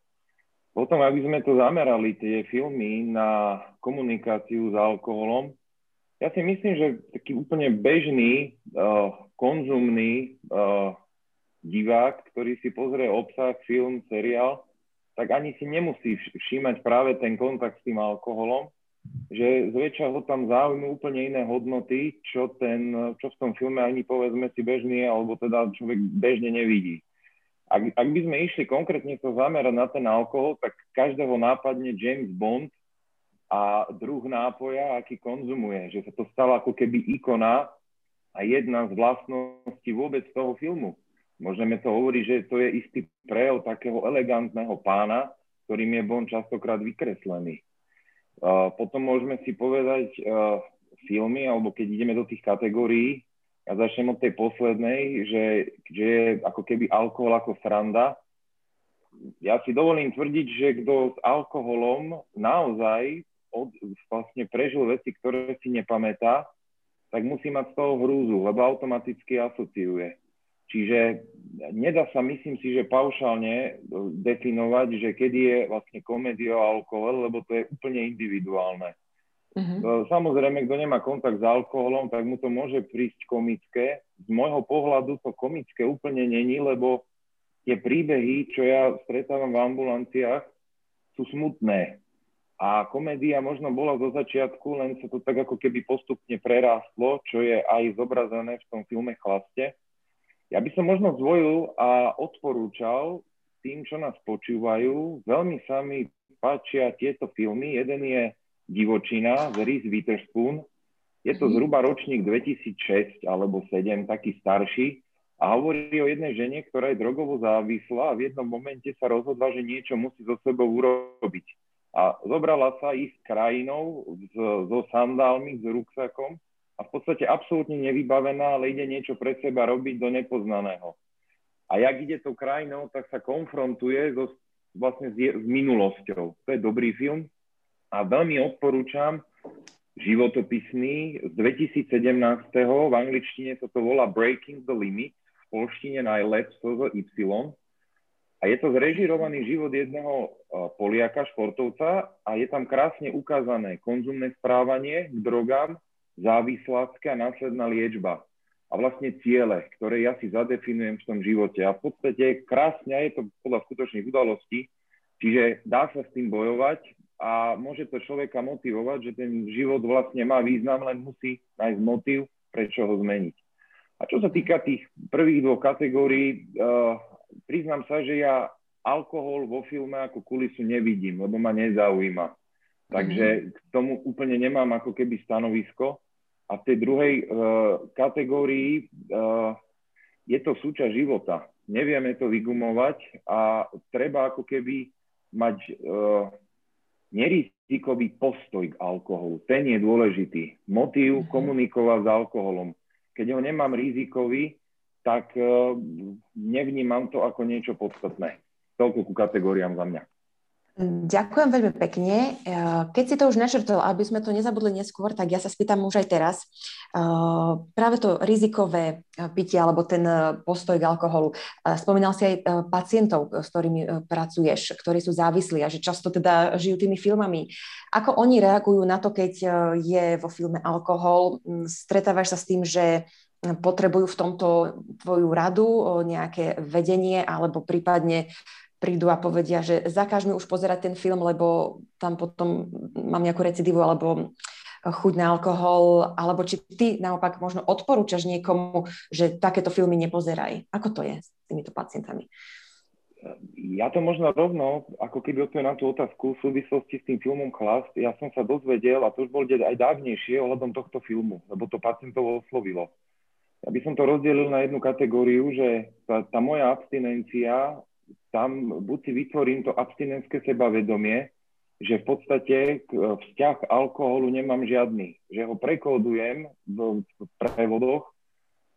Potom, aby sme to zamerali, tie filmy na komunikáciu s alkoholom, ja si myslím, že taký úplne bežný, uh, konzumný uh, divák, ktorý si pozrie obsah, film, seriál, tak ani si nemusí všímať práve ten kontakt s tým alkoholom, že zväčša ho tam zaujímajú úplne iné hodnoty, čo, ten, čo v tom filme ani povedzme si bežný, alebo teda človek bežne nevidí. Ak, ak by sme išli konkrétne to zamerať na ten alkohol, tak každého nápadne James Bond a druh nápoja, aký konzumuje. Že sa to stalo ako keby ikona a jedna z vlastností vôbec toho filmu. Môžeme to hovoriť, že to je istý prejav takého elegantného pána, ktorým je Bond častokrát vykreslený. Potom môžeme si povedať filmy, alebo keď ideme do tých kategórií, ja začnem od tej poslednej, že, že je ako keby alkohol ako sranda. Ja si dovolím tvrdiť, že kto s alkoholom naozaj od, vlastne prežil veci, ktoré si nepamätá, tak musí mať z toho hrúzu, lebo automaticky asociuje. Čiže nedá sa, myslím si, že paušálne e, definovať, že kedy je vlastne komédia o alkohol, lebo to je úplne individuálne. Uh-huh. Samozrejme, kto nemá kontakt s alkoholom, tak mu to môže prísť komické. Z môjho pohľadu to komické úplne není, lebo tie príbehy, čo ja stretávam v ambulanciách, sú smutné. A komédia možno bola zo začiatku, len sa to tak ako keby postupne prerástlo, čo je aj zobrazené v tom filme Chlaste ja by som možno zvojil a odporúčal tým, čo nás počúvajú. Veľmi sa mi páčia tieto filmy. Jeden je Divočina z Reese Witherspoon. Je to mhm. zhruba ročník 2006 alebo 7, taký starší. A hovorí o jednej žene, ktorá je drogovo závislá a v jednom momente sa rozhodla, že niečo musí so sebou urobiť. A zobrala sa ísť krajinou so sandálmi, s ruksakom a v podstate absolútne nevybavená, ale ide niečo pre seba robiť do nepoznaného. A jak ide tou krajinou, tak sa konfrontuje so, vlastne s, s minulosťou. To je dobrý film a veľmi odporúčam životopisný z 2017. V angličtine sa to volá Breaking the Limit, v polštine najlep Y. A je to zrežirovaný život jedného Poliaka, športovca a je tam krásne ukázané konzumné správanie k drogám, závislácka a následná liečba a vlastne ciele, ktoré ja si zadefinujem v tom živote. A v podstate krásne je to podľa skutočných udalostí, čiže dá sa s tým bojovať a môže to človeka motivovať, že ten život vlastne má význam, len musí nájsť motiv, prečo ho zmeniť. A čo sa týka tých prvých dvoch kategórií, uh, priznám sa, že ja alkohol vo filme ako kulisu nevidím, lebo ma nezaujíma. Takže mhm. k tomu úplne nemám ako keby stanovisko. A v tej druhej uh, kategórii uh, je to súčasť života. Nevieme to vygumovať a treba ako keby mať uh, nerizikový postoj k alkoholu. Ten je dôležitý. Motív mm-hmm. komunikovať s alkoholom. Keď ho nemám rizikový, tak uh, nevnímam to ako niečo podstatné. Toľko ku kategóriám za mňa. Ďakujem veľmi pekne. Eh, keď si to už načrtol, aby sme to nezabudli neskôr, tak ja sa spýtam už aj teraz. Eh, práve to rizikové eh, pitie alebo ten postoj k alkoholu. Spomínal si aj pacientov, s ktorými pracuješ, ktorí sú závislí a že často teda žijú tými filmami. Ako oni reagujú na to, keď je vo filme alkohol? Hm, stretávaš sa s tým, že potrebujú v tomto tvoju radu, nejaké vedenie alebo prípadne prídu a povedia, že zakáž mi už pozerať ten film, lebo tam potom mám nejakú recidivu alebo chuť na alkohol, alebo či ty naopak možno odporúčaš niekomu, že takéto filmy nepozeraj. Ako to je s týmito pacientami? Ja to možno rovno, ako keby odpoviem na tú otázku v súvislosti s tým filmom Chlast, ja som sa dozvedel, a to už bol aj dávnejšie, ohľadom tohto filmu, lebo to pacientov oslovilo. Ja by som to rozdelil na jednu kategóriu, že tá, tá moja abstinencia tam buď si vytvorím to abstinenské sebavedomie, že v podstate vzťah k alkoholu nemám žiadny, že ho prekódujem v prevodoch,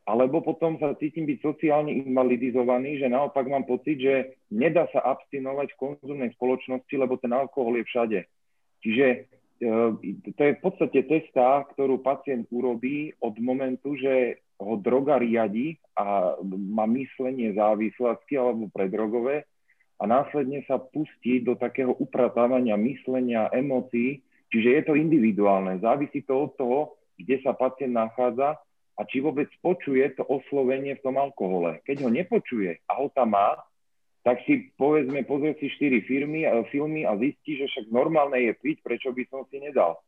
alebo potom sa cítim byť sociálne invalidizovaný, že naopak mám pocit, že nedá sa abstinovať v konzumnej spoločnosti, lebo ten alkohol je všade. Čiže e, to je v podstate testa, ktorú pacient urobí od momentu, že ho droga riadi a má myslenie závislosti alebo predrogové a následne sa pustí do takého upratávania myslenia, emócií, čiže je to individuálne. Závisí to od toho, kde sa pacient nachádza a či vôbec počuje to oslovenie v tom alkohole. Keď ho nepočuje a ho tam má, tak si povedzme, pozrie si štyri firmy, filmy a zistí, že však normálne je piť, prečo by som si nedal.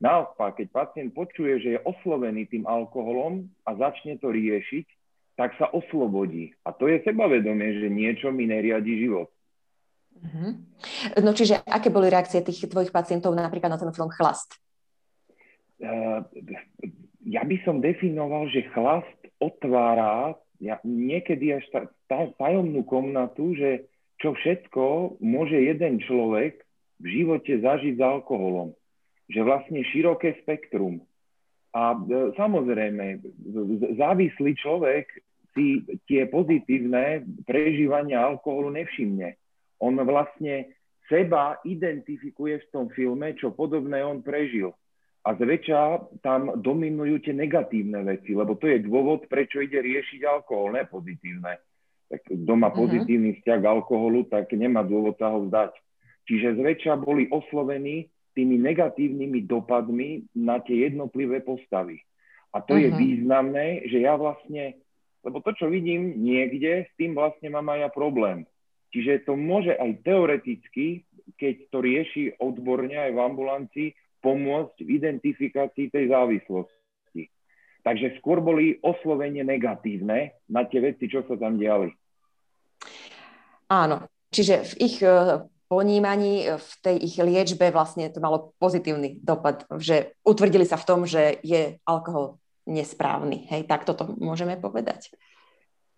Naopak, keď pacient počuje, že je oslovený tým alkoholom a začne to riešiť, tak sa oslobodí. A to je sebavedomie, že niečo mi neriadi život. Uh-huh. No čiže aké boli reakcie tých tvojich pacientov napríklad na ten film Chlast? Uh, ja by som definoval, že chlast otvára ja, niekedy až tá, tá, tajomnú komnatu, že čo všetko môže jeden človek v živote zažiť s alkoholom že vlastne široké spektrum. A e, samozrejme, závislý človek si tie pozitívne prežívania alkoholu nevšimne. On vlastne seba identifikuje v tom filme, čo podobné on prežil. A zväčša tam dominujú tie negatívne veci, lebo to je dôvod, prečo ide riešiť alkohol, ne pozitívne. Tak kto má mhm. pozitívny vzťah k alkoholu, tak nemá dôvod sa ho vzdať. Čiže zväčša boli oslovení tými negatívnymi dopadmi na tie jednotlivé postavy. A to uh-huh. je mhm. významné, že ja vlastne, lebo to, čo vidím niekde, s tým vlastne mám aj ja problém. Čiže to môže aj teoreticky, keď to rieši odborne aj v ambulancii, pomôcť v identifikácii tej závislosti. Takže skôr boli oslovenie negatívne na tie veci, čo sa tam diali. Áno, čiže v ich eh, ponímaní e, v tej ich liečbe vlastne to malo pozitívny dopad, že utvrdili sa v tom, že je alkohol nesprávny. Hej, tak toto môžeme povedať.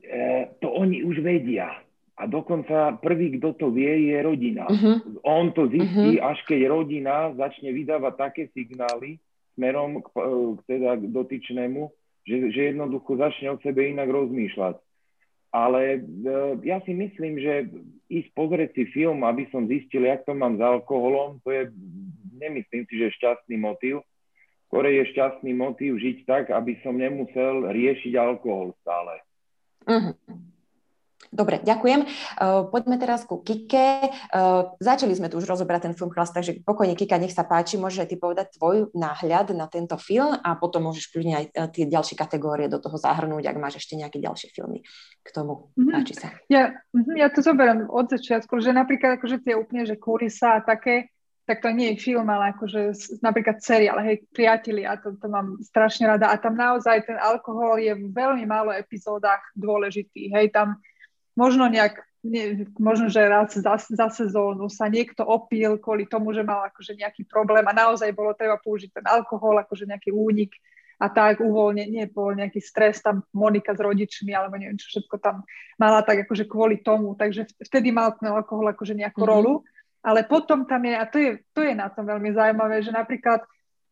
E, to oni už vedia. A dokonca prvý, kto to vie, je rodina. Uh-huh. On to zistí, uh-huh. až keď rodina začne vydávať také signály smerom k, e, k, teda k dotyčnému, že, že jednoducho začne od sebe inak rozmýšľať. Ale e, ja si myslím, že ísť pozrieť si film, aby som zistil, jak to mám s alkoholom, to je, nemyslím si, že šťastný motiv. Skôr je šťastný motiv žiť tak, aby som nemusel riešiť alkohol stále. Uh-huh. Dobre, ďakujem. Uh, poďme teraz ku Kike. Uh, začali sme tu už rozoberať ten film Chlas, takže pokojne Kika, nech sa páči, môžeš aj ty povedať tvoj náhľad na tento film a potom môžeš kľudne aj uh, tie ďalšie kategórie do toho zahrnúť, ak máš ešte nejaké ďalšie filmy k tomu. Mm-hmm. Páči sa. Ja, mhm, ja to zoberiem od začiatku, že napríklad akože tie úplne, že kulisa a také, tak to nie je film, ale akože napríklad seriál, hej, priatelia, to, to mám strašne rada a tam naozaj ten alkohol je v veľmi málo epizódach dôležitý, hej, tam možno nejak, nie, možno, že raz za, za sezónu sa niekto opil kvôli tomu, že mal akože nejaký problém a naozaj bolo treba použiť ten alkohol, akože nejaký únik a tak uvoľne, nie bol nejaký stres, tam Monika s rodičmi, alebo neviem, čo všetko tam mala tak akože kvôli tomu, takže vtedy mal ten alkohol akože nejakú mm-hmm. rolu ale potom tam je, a to je, to je na tom veľmi zaujímavé, že napríklad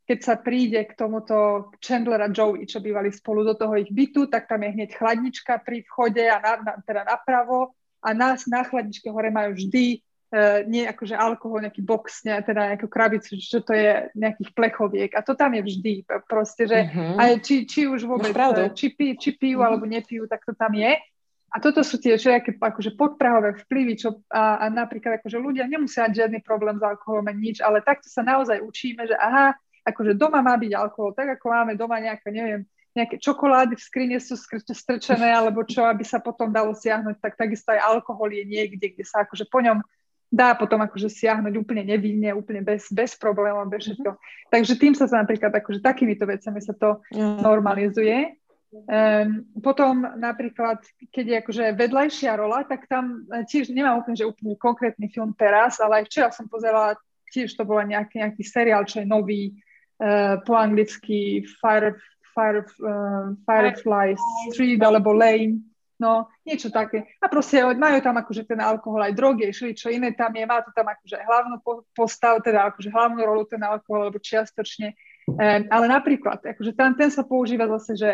keď sa príde k tomuto Chandler a Joey, čo bývali spolu do toho ich bytu, tak tam je hneď chladnička pri vchode a na, na, teda napravo a nás na chladničke hore majú vždy Uh, nie akože alkohol, nejaký box, ne, teda nejakú krabicu, že to je nejakých plechoviek. A to tam je vždy. Proste, že uh-huh. aj či, či už vôbec, či, pí, či pijú uh-huh. alebo nepijú, tak to tam je. A toto sú tie všelijaké akože podprahové vplyvy, čo a, a napríklad akože ľudia nemusia mať žiadny problém s alkoholom nič, ale takto sa naozaj učíme, že aha, akože doma má byť alkohol, tak ako máme doma nejaké, neviem, nejaké čokolády v skrine sú strčené, alebo čo, aby sa potom dalo siahnuť, tak takisto aj alkohol je niekde, kde sa akože po ňom dá potom akože siahnuť úplne nevinne, úplne bez, bez problémov, bez všetko. Mm-hmm. Takže tým sa napríklad akože takýmito vecami sa to mm-hmm. normalizuje. Um, potom napríklad, keď je akože vedľajšia rola, tak tam e, tiež nemám úplne, že úplne konkrétny film teraz, ale aj včera som pozerala, tiež to bola nejaký, nejaký seriál, čo je nový, uh, po anglicky Fire, Fire, uh, Firefly Street alebo Lane, no niečo také. A proste majú tam akože ten alkohol, aj drogy, šli čo iné tam je, má to tam akože hlavnú postavu, teda akože hlavnú rolu ten alkohol, alebo čiastočne. Um, ale napríklad, akože ten, ten sa používa zase, že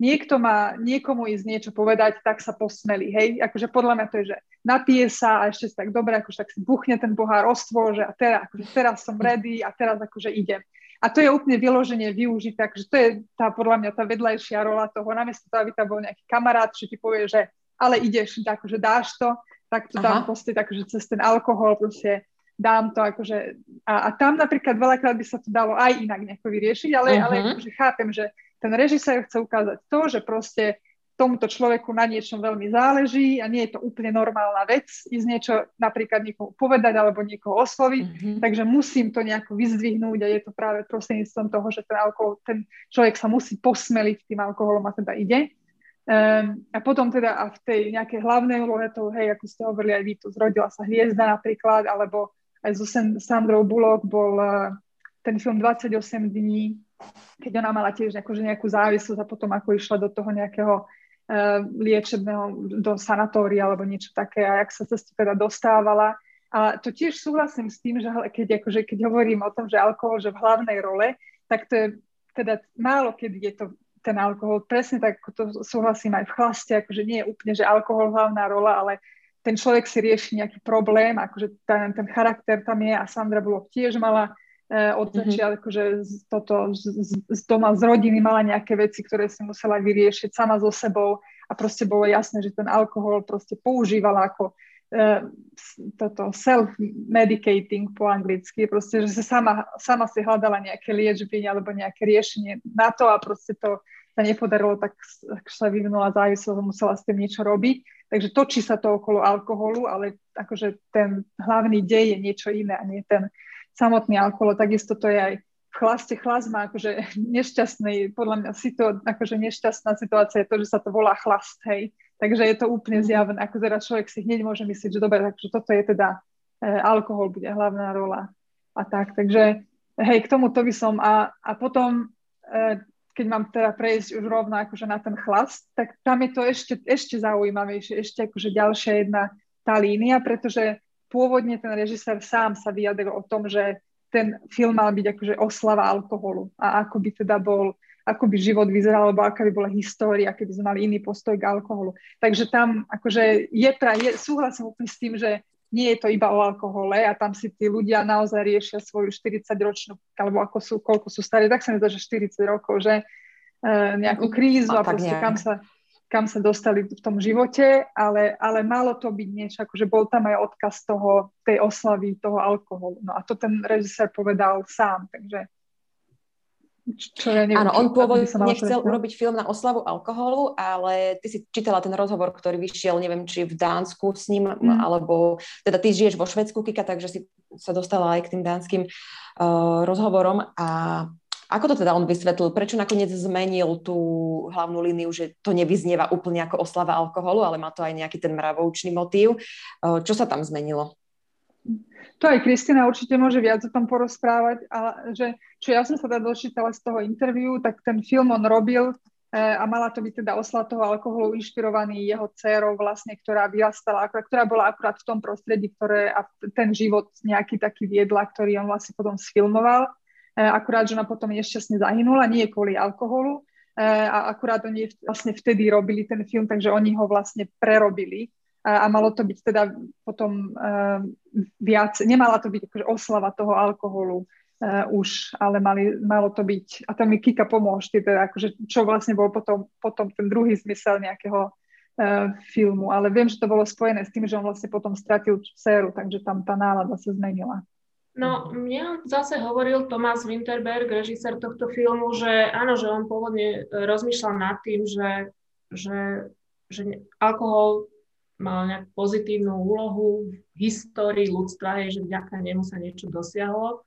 niekto má niekomu ísť niečo povedať, tak sa posmeli, hej, akože podľa mňa to je, že napije sa a ešte si tak dobre, akože tak si buchne ten pohár ostvo, že a teraz, akože teraz som ready a teraz akože idem. A to je úplne vyloženie využiť, takže to je tá podľa mňa tá vedľajšia rola toho, namiesto toho, aby tam bol nejaký kamarát, čo ti povie, že ale ideš, akože dáš to, tak to tam proste takže cez ten alkohol proste dám to akože, a, a tam napríklad veľakrát by sa to dalo aj inak nejako vyriešiť, ale, uh-huh. ale akože chápem, že ten režisér chce ukázať to, že proste tomuto človeku na niečom veľmi záleží a nie je to úplne normálna vec ísť niečo napríklad niekomu povedať alebo niekoho osloviť, mm-hmm. takže musím to nejako vyzdvihnúť a je to práve prostredníctvom toho, že ten alkohol, ten človek sa musí posmeliť tým alkoholom a teda ide. Um, a potom teda a v tej nejakej hlavnej úlohe to, hej, ako ste hovorili aj vy, tu zrodila sa hviezda napríklad, alebo aj so Sandrou Bullock bol uh, ten film 28 dní, keď ona mala tiež akože nejakú závislosť a potom ako išla do toho nejakého liečebného, do sanatória alebo niečo také a jak sa cez to teda dostávala. A to tiež súhlasím s tým, že keď, akože, keď hovorím o tom, že alkohol že v hlavnej role, tak to je teda málo keď je to ten alkohol. Presne tak, to súhlasím aj v chlaste, akože nie je úplne, že alkohol hlavná rola, ale ten človek si rieši nejaký problém, akože ten, ten charakter tam je a Sandra Bullock tiež mala Eh, od mm-hmm. začiatku, že z, toto, z, z doma, z rodiny mala nejaké veci, ktoré si musela vyriešiť sama so sebou a proste bolo jasné, že ten alkohol proste používala ako uh, toto self-medicating po anglicky, proste, že sa sama, sama si hľadala nejaké liečby alebo nejaké riešenie na to a proste to sa nepodarilo, tak, sa vyvinula závislosť, musela s tým niečo robiť. Takže točí sa to okolo alkoholu, ale akože ten hlavný dej je niečo iné a nie ten samotný alkohol, takisto to je aj v chlaste chlast má akože nešťastný, podľa mňa si to, akože nešťastná situácia je to, že sa to volá chlast, hej. Takže je to úplne mhm. zjavné, ako teda človek si hneď môže myslieť, že dobre, takže toto je teda e, alkohol bude hlavná rola a tak. Takže hej, k tomu to by som a, a potom, e, keď mám teda prejsť už rovno akože na ten chlast, tak tam je to ešte, ešte zaujímavejšie, ešte akože ďalšia jedna tá línia, pretože pôvodne ten režisér sám sa vyjadril o tom, že ten film mal byť akože oslava alkoholu a ako by teda bol, ako by život vyzeral, alebo aká by bola história, keby sme mali iný postoj k alkoholu. Takže tam akože je, pra, je súhlasím úplne s tým, že nie je to iba o alkohole a tam si tí ľudia naozaj riešia svoju 40-ročnú, alebo ako sú, koľko sú starí, tak sa mi zdá, že 40 rokov, že e, nejakú krízu a, a proste kam sa, kam sa dostali v tom živote, ale, ale malo to byť niečo, akože bol tam aj odkaz toho, tej oslavy, toho alkoholu. No a to ten režisér povedal sám, takže čo ja neviem, Áno, on pôvodne nechcel urobiť film na oslavu alkoholu, ale ty si čítala ten rozhovor, ktorý vyšiel, neviem, či v Dánsku s ním, mm. alebo teda ty žiješ vo Švedsku, Kika, takže si sa dostala aj k tým dánskym uh, rozhovorom a ako to teda on vysvetlil? Prečo nakoniec zmenil tú hlavnú líniu, že to nevyznieva úplne ako oslava alkoholu, ale má to aj nejaký ten mravoučný motív? Čo sa tam zmenilo? To aj Kristina určite môže viac o tom porozprávať, ale že, čo ja som sa teda dočítala z toho interviu, tak ten film on robil e, a mala to byť teda osla toho alkoholu inšpirovaný jeho dcerou vlastne, ktorá vyrastala, ktorá bola akurát v tom prostredí, ktoré a ten život nejaký taký viedla, ktorý on vlastne potom sfilmoval. E, akurát, že ona potom nešťastne zahynula, nie kvôli alkoholu, e, a akurát oni vlastne vtedy robili ten film, takže oni ho vlastne prerobili a, a malo to byť teda potom viac, nemala to byť akože oslava toho alkoholu už, ale mali, malo to byť, a to mi Kika pomôžte, teda akože, čo vlastne bol potom, potom ten druhý zmysel nejakého filmu, ale viem, že to bolo spojené s tým, že on vlastne potom stratil dceru, takže tam tá nálada sa zmenila. No, mne zase hovoril Tomás Winterberg, režisér tohto filmu, že áno, že on pôvodne rozmýšľal nad tým, že, že, že alkohol mal nejakú pozitívnu úlohu v histórii ľudstva, je, že vďaka nemu sa niečo dosiahlo.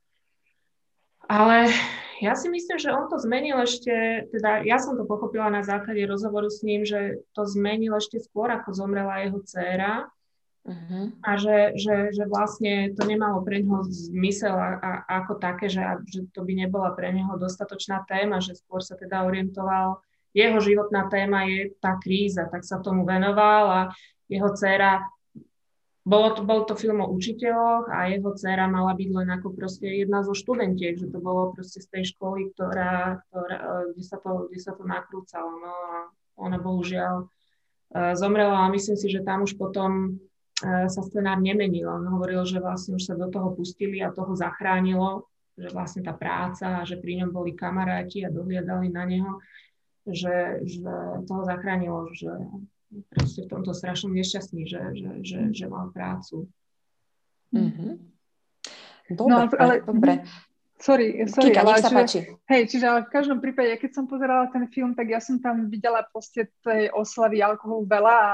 Ale ja si myslím, že on to zmenil ešte, teda ja som to pochopila na základe rozhovoru s ním, že to zmenil ešte skôr, ako zomrela jeho dcéra. Uh-huh. A že, že, že vlastne to nemalo pre neho zmysel a, a, ako také, že, že to by nebola pre neho dostatočná téma, že skôr sa teda orientoval, jeho životná téma je tá kríza, tak sa tomu venoval a jeho dcéra, bolo to, bol to film o učiteľoch a jeho dcéra mala byť len ako proste jedna zo študentiek, že to bolo proste z tej školy, ktorá, ktorá kde, sa to, kde sa to nakrúcalo. No a ona bohužiaľ uh, zomrela a myslím si, že tam už potom sa scenár nemenil. On hovoril, že vlastne už sa do toho pustili a toho zachránilo, že vlastne tá práca a že pri ňom boli kamaráti a dohliadali na neho, že, že toho zachránilo, že proste v tomto strašnom nešťastný, že, že, že, že mal prácu. Mm-hmm. Dobre, no, ale, dobre. Sorry, sorry, Kika, ale sa čiže, hej, čiže ale v každom prípade, keď som pozerala ten film, tak ja som tam videla proste tej oslavy alkoholu veľa a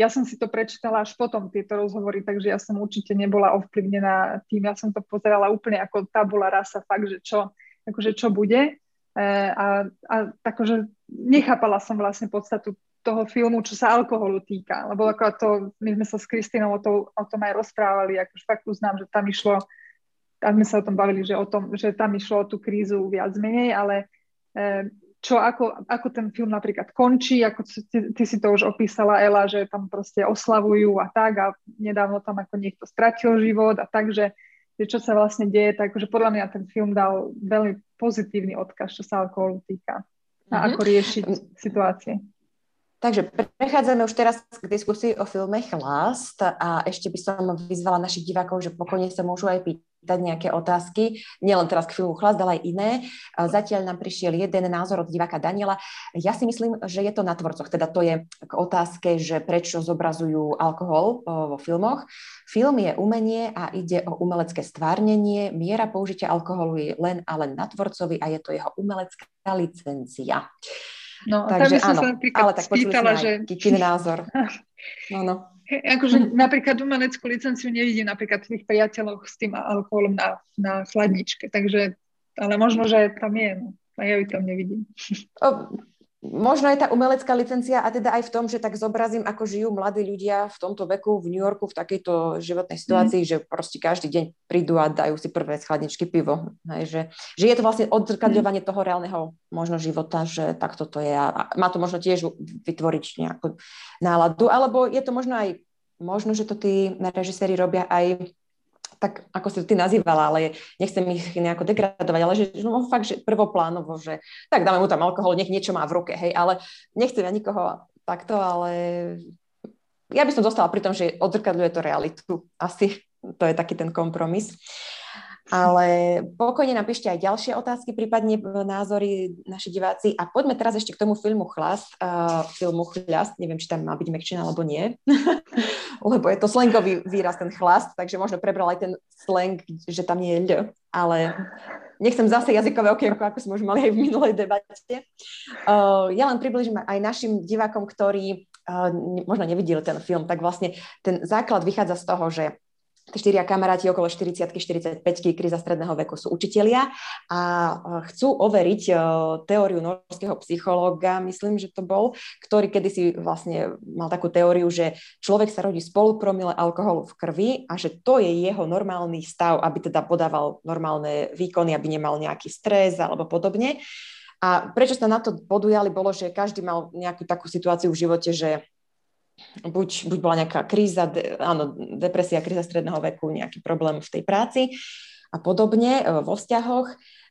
ja som si to prečítala až potom, tieto rozhovory, takže ja som určite nebola ovplyvnená tým, ja som to pozerala úplne ako tabula rasa, fakt, že čo, akože čo bude. E, a, a takže nechápala som vlastne podstatu toho filmu, čo sa alkoholu týka. Lebo ako to, my sme sa s Kristinou o, to, o tom aj rozprávali, akože fakt uznám, že tam išlo, tam sme sa o tom bavili, že, o tom, že tam išlo o tú krízu viac menej, ale e, čo, ako, ako ten film napríklad končí, ako ty, ty si to už opísala, Ela, že tam proste oslavujú a tak a nedávno tam ako niekto stratil život a tak, že, že čo sa vlastne deje, tak že podľa mňa ten film dal veľmi pozitívny odkaz, čo sa alkoholu týka a mm-hmm. ako riešiť situácie. Takže prechádzame už teraz k diskusii o filme Chlast a ešte by som vyzvala našich divákov, že pokojne sa môžu aj pýtať nejaké otázky, nielen teraz k filmu Chlast, ale aj iné. Zatiaľ nám prišiel jeden názor od diváka Daniela. Ja si myslím, že je to na tvorcoch, teda to je k otázke, že prečo zobrazujú alkohol vo filmoch. Film je umenie a ide o umelecké stvárnenie. Miera použitia alkoholu je len a len na tvorcovi a je to jeho umelecká licencia. No, Takže tam áno, sa ale tak spýtala, že... Názor. <laughs> No, no. Akože napríklad umeleckú licenciu nevidím napríklad tých priateľoch s tým alkoholom na, na chladničke, takže, ale možno, že tam je, no. A ja ju tam nevidím. Možno je tá umelecká licencia a teda aj v tom, že tak zobrazím, ako žijú mladí ľudia v tomto veku v New Yorku v takejto životnej mhm. situácii, mm. že proste každý deň prídu a dajú si prvé schladničky pivo. Hej, že, že je to vlastne odzrkadľovanie mm. toho reálneho možno života, že takto to je a má to možno tiež vytvoriť nejakú náladu, alebo je to možno aj možno, že to tí režiséri robia aj tak ako si to ty nazývala, ale nechcem ich nejako degradovať, ale že no, fakt, že prvoplánovo, že tak dáme mu tam alkohol, nech niečo má v ruke, hej, ale nechcem ja nikoho takto, ale ja by som zostala pri tom, že odzrkadľuje to realitu. Asi to je taký ten kompromis. Ale pokojne napíšte aj ďalšie otázky, prípadne názory naši diváci. A poďme teraz ešte k tomu filmu Chlast. Uh, filmu Chľast, neviem, či tam má byť mekčina alebo nie. <laughs> Lebo je to slangový výraz, ten chlast, takže možno prebral aj ten slang, že tam nie je ľ. Ale nechcem zase jazykové okienko, ako sme už mali aj v minulej debate. Uh, ja len približím aj našim divákom, ktorí uh, možno nevideli ten film, tak vlastne ten základ vychádza z toho, že štyria kamaráti okolo 40-45 kríza stredného veku sú učitelia a chcú overiť teóriu norského psychológa, myslím, že to bol, ktorý kedysi vlastne mal takú teóriu, že človek sa rodí spolupromile alkoholu v krvi a že to je jeho normálny stav, aby teda podával normálne výkony, aby nemal nejaký stres alebo podobne. A prečo sa na to podujali, bolo, že každý mal nejakú takú situáciu v živote, že buď, buď bola nejaká kríza, de, áno, depresia, kríza stredného veku, nejaký problém v tej práci a podobne e, vo vzťahoch.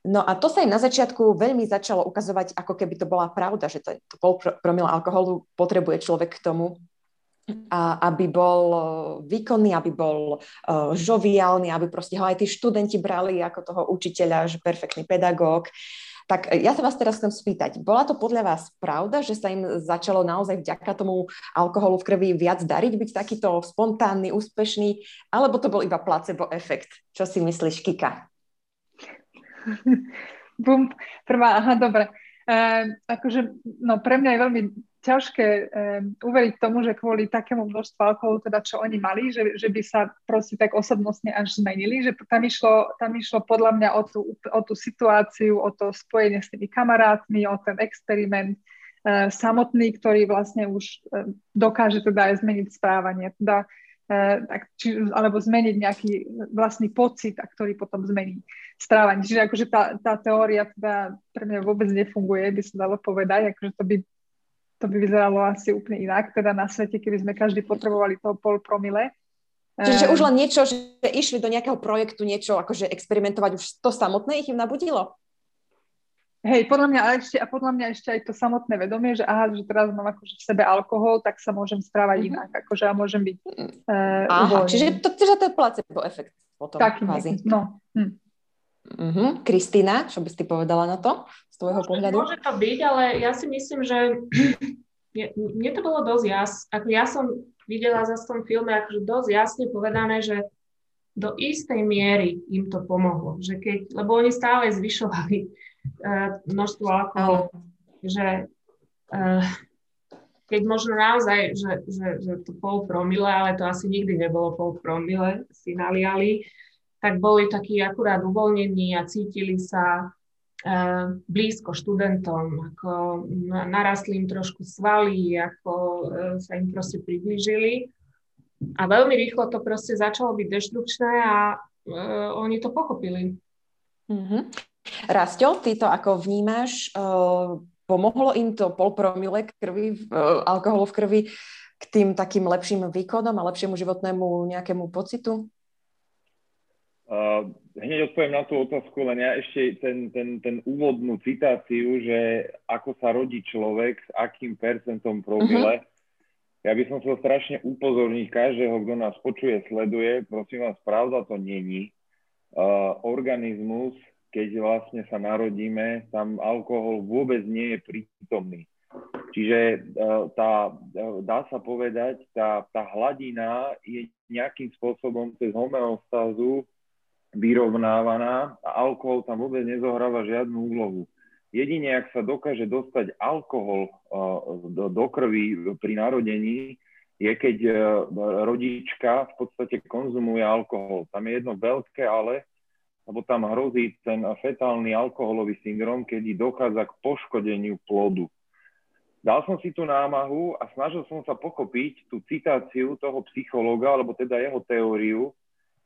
No a to sa im na začiatku veľmi začalo ukazovať, ako keby to bola pravda, že to, to pol promila alkoholu potrebuje človek k tomu, a aby bol e, výkonný, aby bol uh, žoviálny, aby proste ho aj tí študenti brali ako toho učiteľa, že perfektný pedagóg. Tak ja sa vás teraz chcem spýtať, bola to podľa vás pravda, že sa im začalo naozaj vďaka tomu alkoholu v krvi viac dariť, byť takýto spontánny, úspešný, alebo to bol iba placebo efekt? Čo si myslíš, Kika? <laughs> Bum, prvá, aha, dobre. E, akože, no pre mňa je veľmi ťažké um, uveriť tomu, že kvôli takému množstvu alkoholu, teda čo oni mali, že, že by sa proste tak osobnostne až zmenili, že tam išlo, tam išlo podľa mňa o tú, o tú situáciu, o to spojenie s tými kamarátmi, o ten experiment uh, samotný, ktorý vlastne už uh, dokáže teda aj zmeniť správanie, teda uh, tak, či, alebo zmeniť nejaký vlastný pocit, a ktorý potom zmení správanie. Čiže akože tá, tá teória teda pre mňa vôbec nefunguje, by sa dalo povedať, akože to by to by vyzeralo asi úplne inak, teda na svete, keby sme každý potrebovali toho pol promile. Čiže už len niečo, že išli do nejakého projektu, niečo akože experimentovať, už to samotné ich im nabudilo? Hej, podľa mňa, ešte, a podľa mňa ešte aj to samotné vedomie, že aha, že teraz mám akože v sebe alkohol, tak sa môžem správať mm-hmm. inak, akože a môžem byť uh, aha, čiže to, čiže to je placebo efekt potom, Taký. No. Hm. Uh-huh. Kristýna, čo by si povedala na to tvojho pohľadu? Môže to byť, ale ja si myslím, že <clears throat> mne to bolo dosť jasné. Ako ja som videla za tom filme akože dosť jasne povedané, že do istej miery im to pomohlo. Že keď, lebo oni stále zvyšovali uh, <laughs> množstvo alkoholu. Že uh, keď možno naozaj, že, že, že to pol promile, ale to asi nikdy nebolo pol promile, si naliali, tak boli takí akurát uvoľnení a cítili sa blízko študentom, ako narastli im trošku svaly, ako e, sa im proste priblížili. A veľmi rýchlo to proste začalo byť deštrukčné a e, oni to pochopili. Mm-hmm. Rastio, ty to ako vnímaš? E, pomohlo im to pol promile krvi, e, alkoholu v krvi k tým takým lepším výkonom a lepšiemu životnému nejakému pocitu? Uh, hneď odpoviem na tú otázku, len ja ešte ten, ten, ten úvodnú citáciu, že ako sa rodí človek, s akým percentom promile. Uh-huh. Ja by som chcel strašne upozorniť každého, kto nás počuje, sleduje, prosím vás, pravda to není. Uh, organizmus, keď vlastne sa narodíme, tam alkohol vôbec nie je prítomný. Čiže uh, tá, dá sa povedať, tá, tá hladina je nejakým spôsobom cez homeostázu vyrovnávaná a alkohol tam vôbec nezohráva žiadnu úlohu. Jedine, ak sa dokáže dostať alkohol do, do krvi pri narodení, je keď e, rodička v podstate konzumuje alkohol. Tam je jedno veľké ale, lebo tam hrozí ten fetálny alkoholový syndrom, kedy dochádza k poškodeniu plodu. Dal som si tú námahu a snažil som sa pochopiť tú citáciu toho psychológa, alebo teda jeho teóriu,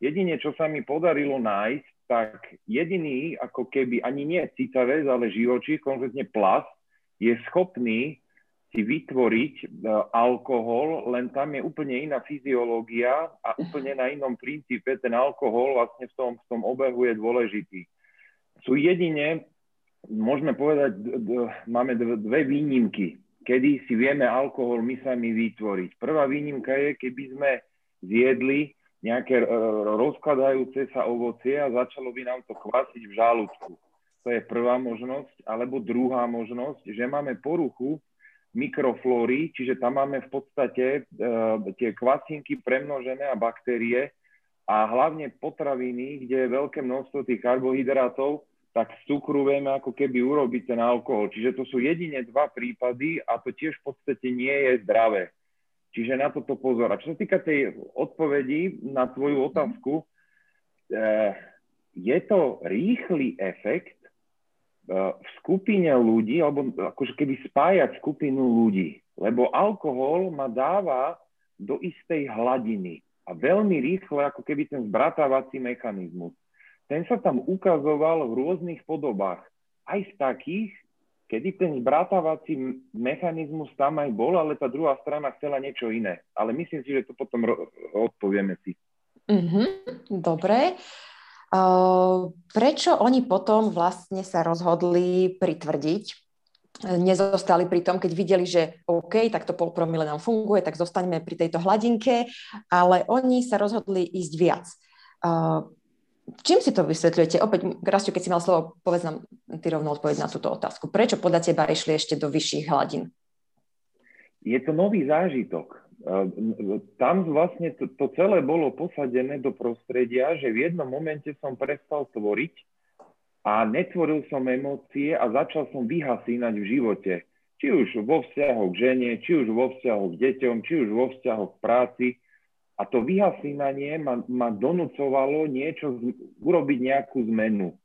Jedine, čo sa mi podarilo nájsť, tak jediný, ako keby ani nie citavec, ale živočí, konkrétne plas, je schopný si vytvoriť uh, alkohol, len tam je úplne iná fyziológia a úplne na inom princípe ten alkohol vlastne v tom, v tom obehu je dôležitý. Sú jedine, môžeme povedať, máme dve výnimky, kedy si vieme alkohol my sami vytvoriť. Prvá výnimka je, keby sme zjedli nejaké rozkladajúce sa ovocie a začalo by nám to kvasiť v žalúdku. To je prvá možnosť. Alebo druhá možnosť, že máme poruchu mikroflóry, čiže tam máme v podstate uh, tie kvasinky premnožené a baktérie a hlavne potraviny, kde je veľké množstvo tých karbohydrátov, tak z cukru vieme ako keby urobiť ten alkohol. Čiže to sú jedine dva prípady a to tiež v podstate nie je zdravé. Čiže na toto pozor. A čo sa týka tej odpovedi na tvoju otázku, uh, je to rýchly efekt, v skupine ľudí, alebo akože keby spájať skupinu ľudí. Lebo alkohol ma dáva do istej hladiny a veľmi rýchle, ako keby ten zbratávací mechanizmus. Ten sa tam ukazoval v rôznych podobách. Aj v takých, kedy ten zbratávací mechanizmus tam aj bol, ale tá druhá strana chcela niečo iné. Ale myslím si, že to potom odpovieme si. Mm-hmm, dobre. Prečo oni potom vlastne sa rozhodli pritvrdiť? Nezostali pri tom, keď videli, že OK, tak to polpromile nám funguje, tak zostaneme pri tejto hladinke, ale oni sa rozhodli ísť viac. Čím si to vysvetľujete? Opäť, Rastio, keď si mal slovo, povedz nám ty rovno odpoveď na túto otázku. Prečo podľa teba išli ešte do vyšších hladín? Je to nový zážitok tam vlastne to, to celé bolo posadené do prostredia, že v jednom momente som prestal tvoriť a netvoril som emócie a začal som vyhasínať v živote. Či už vo vzťahu k žene, či už vo vzťahu k deťom, či už vo vzťahu k práci. A to vyhasínanie ma, ma donúcovalo niečo, urobiť nejakú zmenu.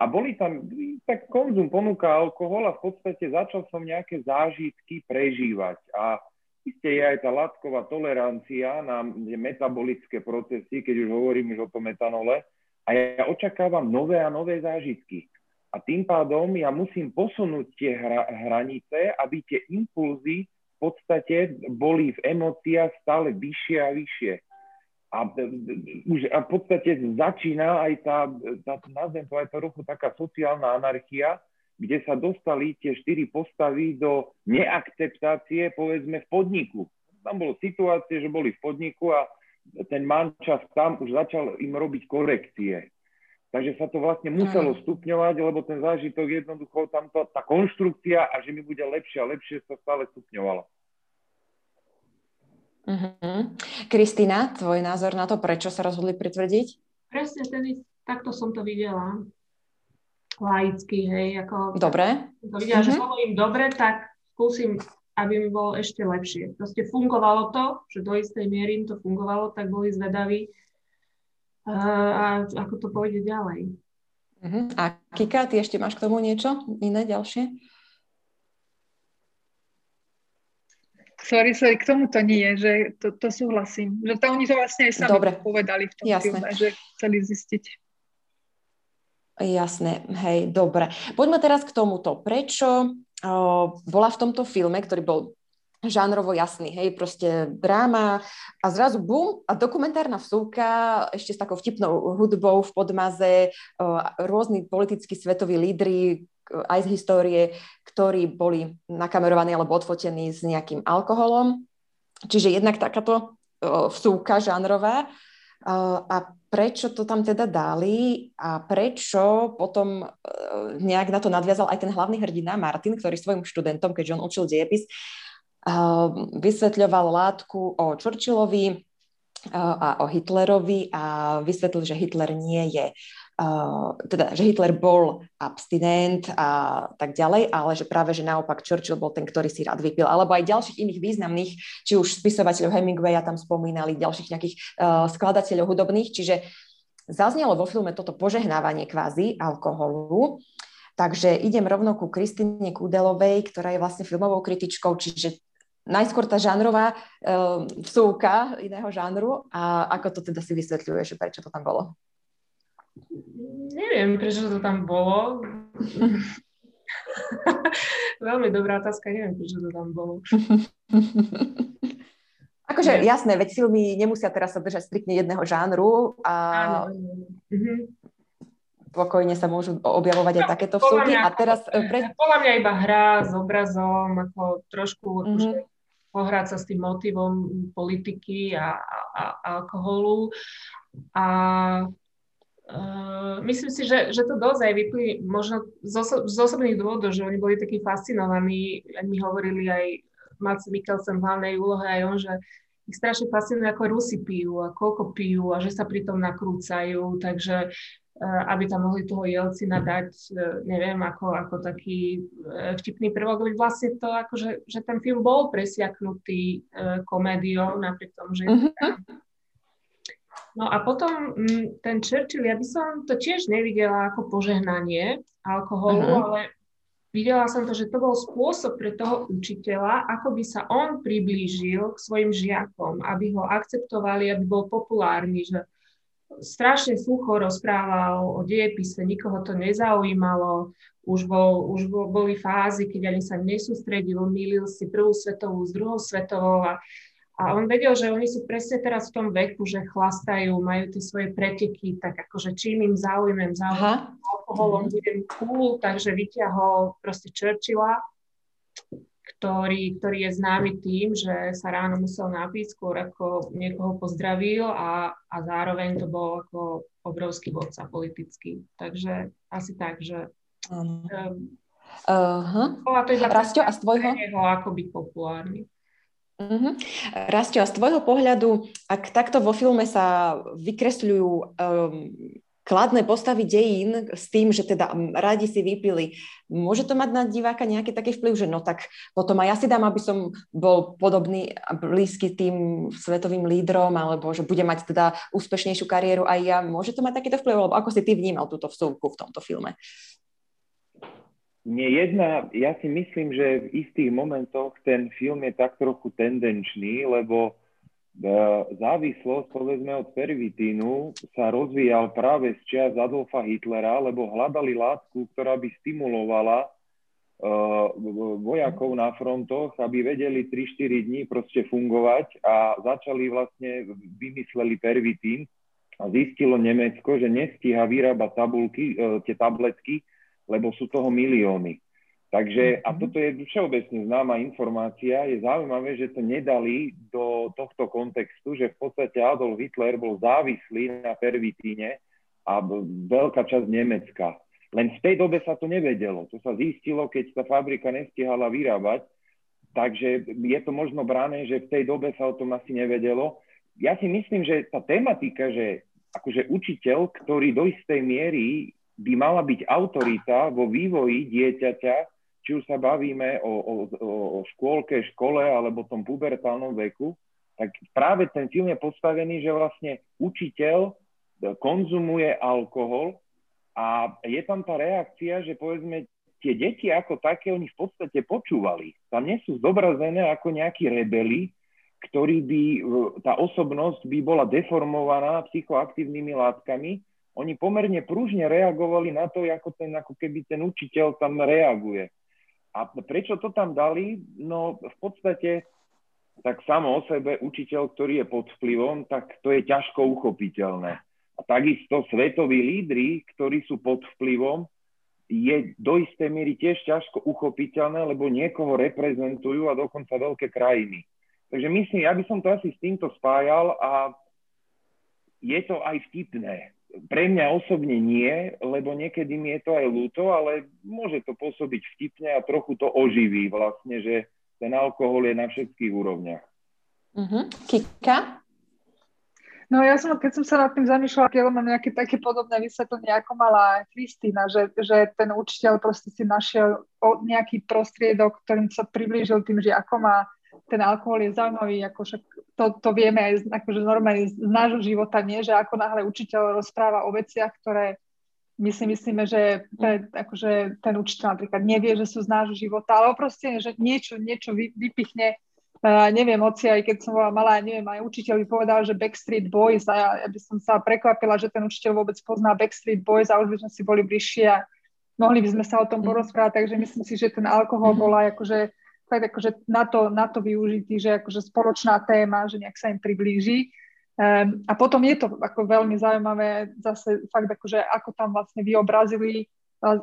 A boli tam, tak konzum ponúka alkohol a v podstate začal som nejaké zážitky prežívať. A Isté je aj tá látková tolerancia na metabolické procesy, keď už hovorím už o tom metanole. A ja očakávam nové a nové zážitky. A tým pádom ja musím posunúť tie hra, hranice, aby tie impulzy podstate boli v emóciách stále vyššie a vyššie. A, už, a v podstate začína aj tá, tá nazvem to aj trochu taká sociálna anarchia, kde sa dostali tie štyri postavy do neakceptácie, povedzme, v podniku. Tam bolo situácie, že boli v podniku a ten mančas tam už začal im robiť korekcie. Takže sa to vlastne muselo stupňovať, lebo ten zážitok jednoducho tamto, tá konštrukcia a že mi bude lepšie a lepšie sa stále stupňovalo. Uh-huh. Kristýna, tvoj názor na to, prečo sa rozhodli pritvrdiť? Presne, tedy takto som to videla laicky, hej, ako... Dobre. To videla, mm-hmm. že som im dobre, tak skúsim, aby mi bolo ešte lepšie. Proste fungovalo to, že do istej miery im to fungovalo, tak boli zvedaví a ako to pôjde ďalej. Uh-huh. A Kika, ty ešte máš k tomu niečo iné, ďalšie? Sorry, sorry, k tomu to nie, že to, to súhlasím. Že to oni to vlastne aj sami Dobre. povedali v tom Jasné. filme, že chceli zistiť. Jasné, hej, dobre. Poďme teraz k tomuto. Prečo uh, bola v tomto filme, ktorý bol žánrovo jasný, hej, proste dráma a zrazu bum a dokumentárna vsúka ešte s takou vtipnou hudbou v podmaze, rôzni politickí svetoví lídry aj z histórie, ktorí boli nakamerovaní alebo odfotení s nejakým alkoholom. Čiže jednak takáto vsúka žánrová. A prečo to tam teda dali a prečo potom nejak na to nadviazal aj ten hlavný hrdina Martin, ktorý svojim študentom, keďže on učil diepis, vysvetľoval látku o Churchillovi e, a o Hitlerovi a vysvetlil, že Hitler nie je Uh, teda, že Hitler bol abstinent a tak ďalej, ale že práve, že naopak Churchill bol ten, ktorý si rád vypil. Alebo aj ďalších iných významných, či už spisovateľov Hemingwaya tam spomínali, ďalších nejakých uh, skladateľov hudobných, čiže zaznelo vo filme toto požehnávanie kvázi alkoholu. Takže idem rovno ku Kristine Kúdelovej, ktorá je vlastne filmovou kritičkou, čiže najskôr tá žánrová uh, vsúka iného žánru a ako to teda si vysvetľuje, že prečo to tam bolo? Neviem, prečo to tam bolo. <laughs> Veľmi dobrá otázka, neviem, prečo to tam bolo. <laughs> Akože jasné, veď filmy nemusia teraz sa držať striktne jedného žánru a mhm. Pokojne sa môžu objavovať aj no, takéto vsúky. A teraz... E, pre... Bola mňa iba hra s obrazom, ako trošku... Mm-hmm. pohrať sa s tým motivom politiky a, a, a alkoholu. A Uh, myslím si, že, že to dosť aj vyplý možno z, oso- z osobných dôvodov, že oni boli takí fascinovaní, mi hovorili aj Mats Mikkelsen v hlavnej úlohe aj on, že ich strašne fascinuje, ako Rusi pijú a koľko pijú a že sa pritom nakrúcajú, takže aby tam mohli toho Jelcina dať, uh, neviem, ako, ako taký uh, vtipný prvok, vlastne to, akože, že ten film bol presiaknutý komédiou, napriek tomu, že uh-huh. No a potom mm, ten Churchill, ja by som to tiež nevidela ako požehnanie alkoholu, uh-huh. ale videla som to, že to bol spôsob pre toho učiteľa, ako by sa on priblížil k svojim žiakom, aby ho akceptovali, aby bol populárny, že strašne sucho rozprával o dejepise, nikoho to nezaujímalo, už, bol, už bol, boli fázy, keď ani sa nesústredil, milil si prvú svetovú s druhou svetovou a a on vedel, že oni sú presne teraz v tom veku, že chlastajú, majú tie svoje preteky, tak akože čím im zaujmem, zaujmem alkoholom, mm. budem cool, takže vyťahol proste Churchilla, ktorý, ktorý je známy tým, že sa ráno musel napiť skôr ako niekoho pozdravil a, a zároveň to bol ako obrovský vodca politický. Takže asi tak, že um, uh-huh. bola to iba Rastio, a z tvojho? ako byť populárny. Uh-huh. Rastio, a z tvojho pohľadu, ak takto vo filme sa vykresľujú um, kladné postavy dejín s tým, že teda radi si vypili, môže to mať na diváka nejaký taký vplyv, že no tak potom aj ja si dám, aby som bol podobný a blízky tým svetovým lídrom, alebo že bude mať teda úspešnejšiu kariéru aj ja. Môže to mať takýto vplyv, alebo ako si ty vnímal túto vsúvku v tomto filme? Nie jedna, ja si myslím, že v istých momentoch ten film je tak trochu tendenčný, lebo závislosť, povedzme, od pervitínu sa rozvíjal práve z čias Adolfa Hitlera, lebo hľadali látku, ktorá by stimulovala uh, vojakov na frontoch, aby vedeli 3-4 dní proste fungovať a začali vlastne, vymysleli pervitín a zistilo Nemecko, že nestíha vyrábať tabulky, uh, tie tabletky, lebo sú toho milióny. Takže, a mhm. toto je všeobecne známa informácia, je zaujímavé, že to nedali do tohto kontextu, že v podstate Adolf Hitler bol závislý na pervitíne a veľká časť Nemecka. Len v tej dobe sa to nevedelo. To sa zistilo, keď tá fabrika nestihala vyrábať. Takže je to možno brané, že v tej dobe sa o tom asi nevedelo. Ja si myslím, že tá tematika, že akože učiteľ, ktorý do istej miery by mala byť autorita vo vývoji dieťaťa, či už sa bavíme o, o, o škôlke, škole alebo tom pubertálnom veku, tak práve ten film je postavený, že vlastne učiteľ konzumuje alkohol a je tam tá reakcia, že povedzme tie deti ako také, oni v podstate počúvali. Tam nie sú zobrazené ako nejakí rebeli, ktorí by, tá osobnosť by bola deformovaná psychoaktívnymi látkami, oni pomerne pružne reagovali na to, ako, ten, ako keby ten učiteľ tam reaguje. A prečo to tam dali? No v podstate tak samo o sebe učiteľ, ktorý je pod vplyvom, tak to je ťažko uchopiteľné. A takisto svetoví lídry, ktorí sú pod vplyvom, je do istej miery tiež ťažko uchopiteľné, lebo niekoho reprezentujú a dokonca veľké krajiny. Takže myslím, ja by som to asi s týmto spájal a je to aj vtipné pre mňa osobne nie, lebo niekedy mi je to aj ľúto, ale môže to pôsobiť vtipne a trochu to oživí vlastne, že ten alkohol je na všetkých úrovniach. Uh-huh. Kika? No ja som, keď som sa nad tým zamýšľala, keď mám nejaké také podobné vysvetlenie, ako mala Kristýna, že, že ten učiteľ proste si našiel nejaký prostriedok, ktorým sa priblížil tým, že ako má ten alkohol je zaujímavý, ako však to, to vieme aj akože normálne z nášho života, nie, že ako náhle učiteľ rozpráva o veciach, ktoré my si myslíme, že pre, akože ten učiteľ napríklad nevie, že sú z nášho života, ale proste, že niečo, niečo vy, vypichne, uh, neviem, oci, aj keď som bola malá, neviem, aj učiteľ by povedal, že Backstreet Boys a ja, ja by som sa prekvapila, že ten učiteľ vôbec pozná Backstreet Boys a už by sme si boli bližšie a mohli by sme sa o tom mm. porozprávať, takže myslím si, že ten alkohol mm-hmm. bola akože fakt akože na to, na to využitý, že akože spoločná téma, že nejak sa im priblíži. Um, a potom je to ako veľmi zaujímavé zase fakt akože ako tam vlastne vyobrazili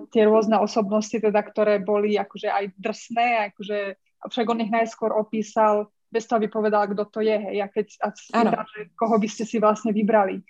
tie rôzne osobnosti, teda, ktoré boli akože aj drsné, akože, však on ich najskôr opísal bez toho, aby povedala, kto to je. Hej. A keď a spýta, že koho by ste si vlastne vybrali.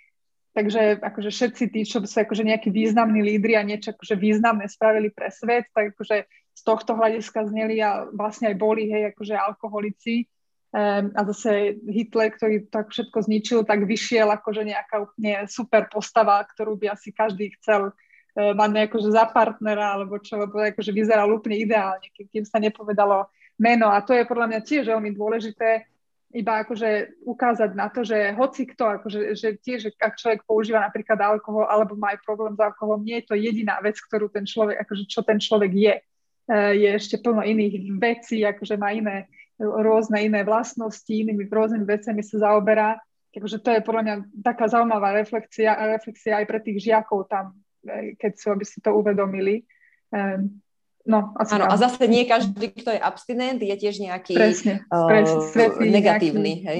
Takže akože všetci tí, čo sú akože nejakí významní lídry a niečo akože významné spravili pre svet, tak akože z tohto hľadiska zneli a vlastne aj boli, hej, akože alkoholici. Um, a zase Hitler, ktorý tak všetko zničil, tak vyšiel akože nejaká úplne super postava, ktorú by asi každý chcel uh, mať akože za partnera, alebo čo, lebo akože vyzeral úplne ideálne, kým sa nepovedalo meno. A to je podľa mňa tiež veľmi dôležité, iba akože ukázať na to, že hoci kto, akože, že tiež ak človek používa napríklad alkohol alebo má aj problém s alkoholom, nie je to jediná vec, ktorú ten človek, akože čo ten človek je. E, je ešte plno iných vecí, akože má iné rôzne iné vlastnosti, inými rôznymi vecami sa zaoberá. Takže to je podľa mňa taká zaujímavá reflexia, reflexia aj pre tých žiakov tam, e, keď sú, aby si to uvedomili. Um, No, asi Áno, a zase nie každý, kto je abstinent, je tiež nejaký presne, uh, presne, negatívny, nejaký... hej?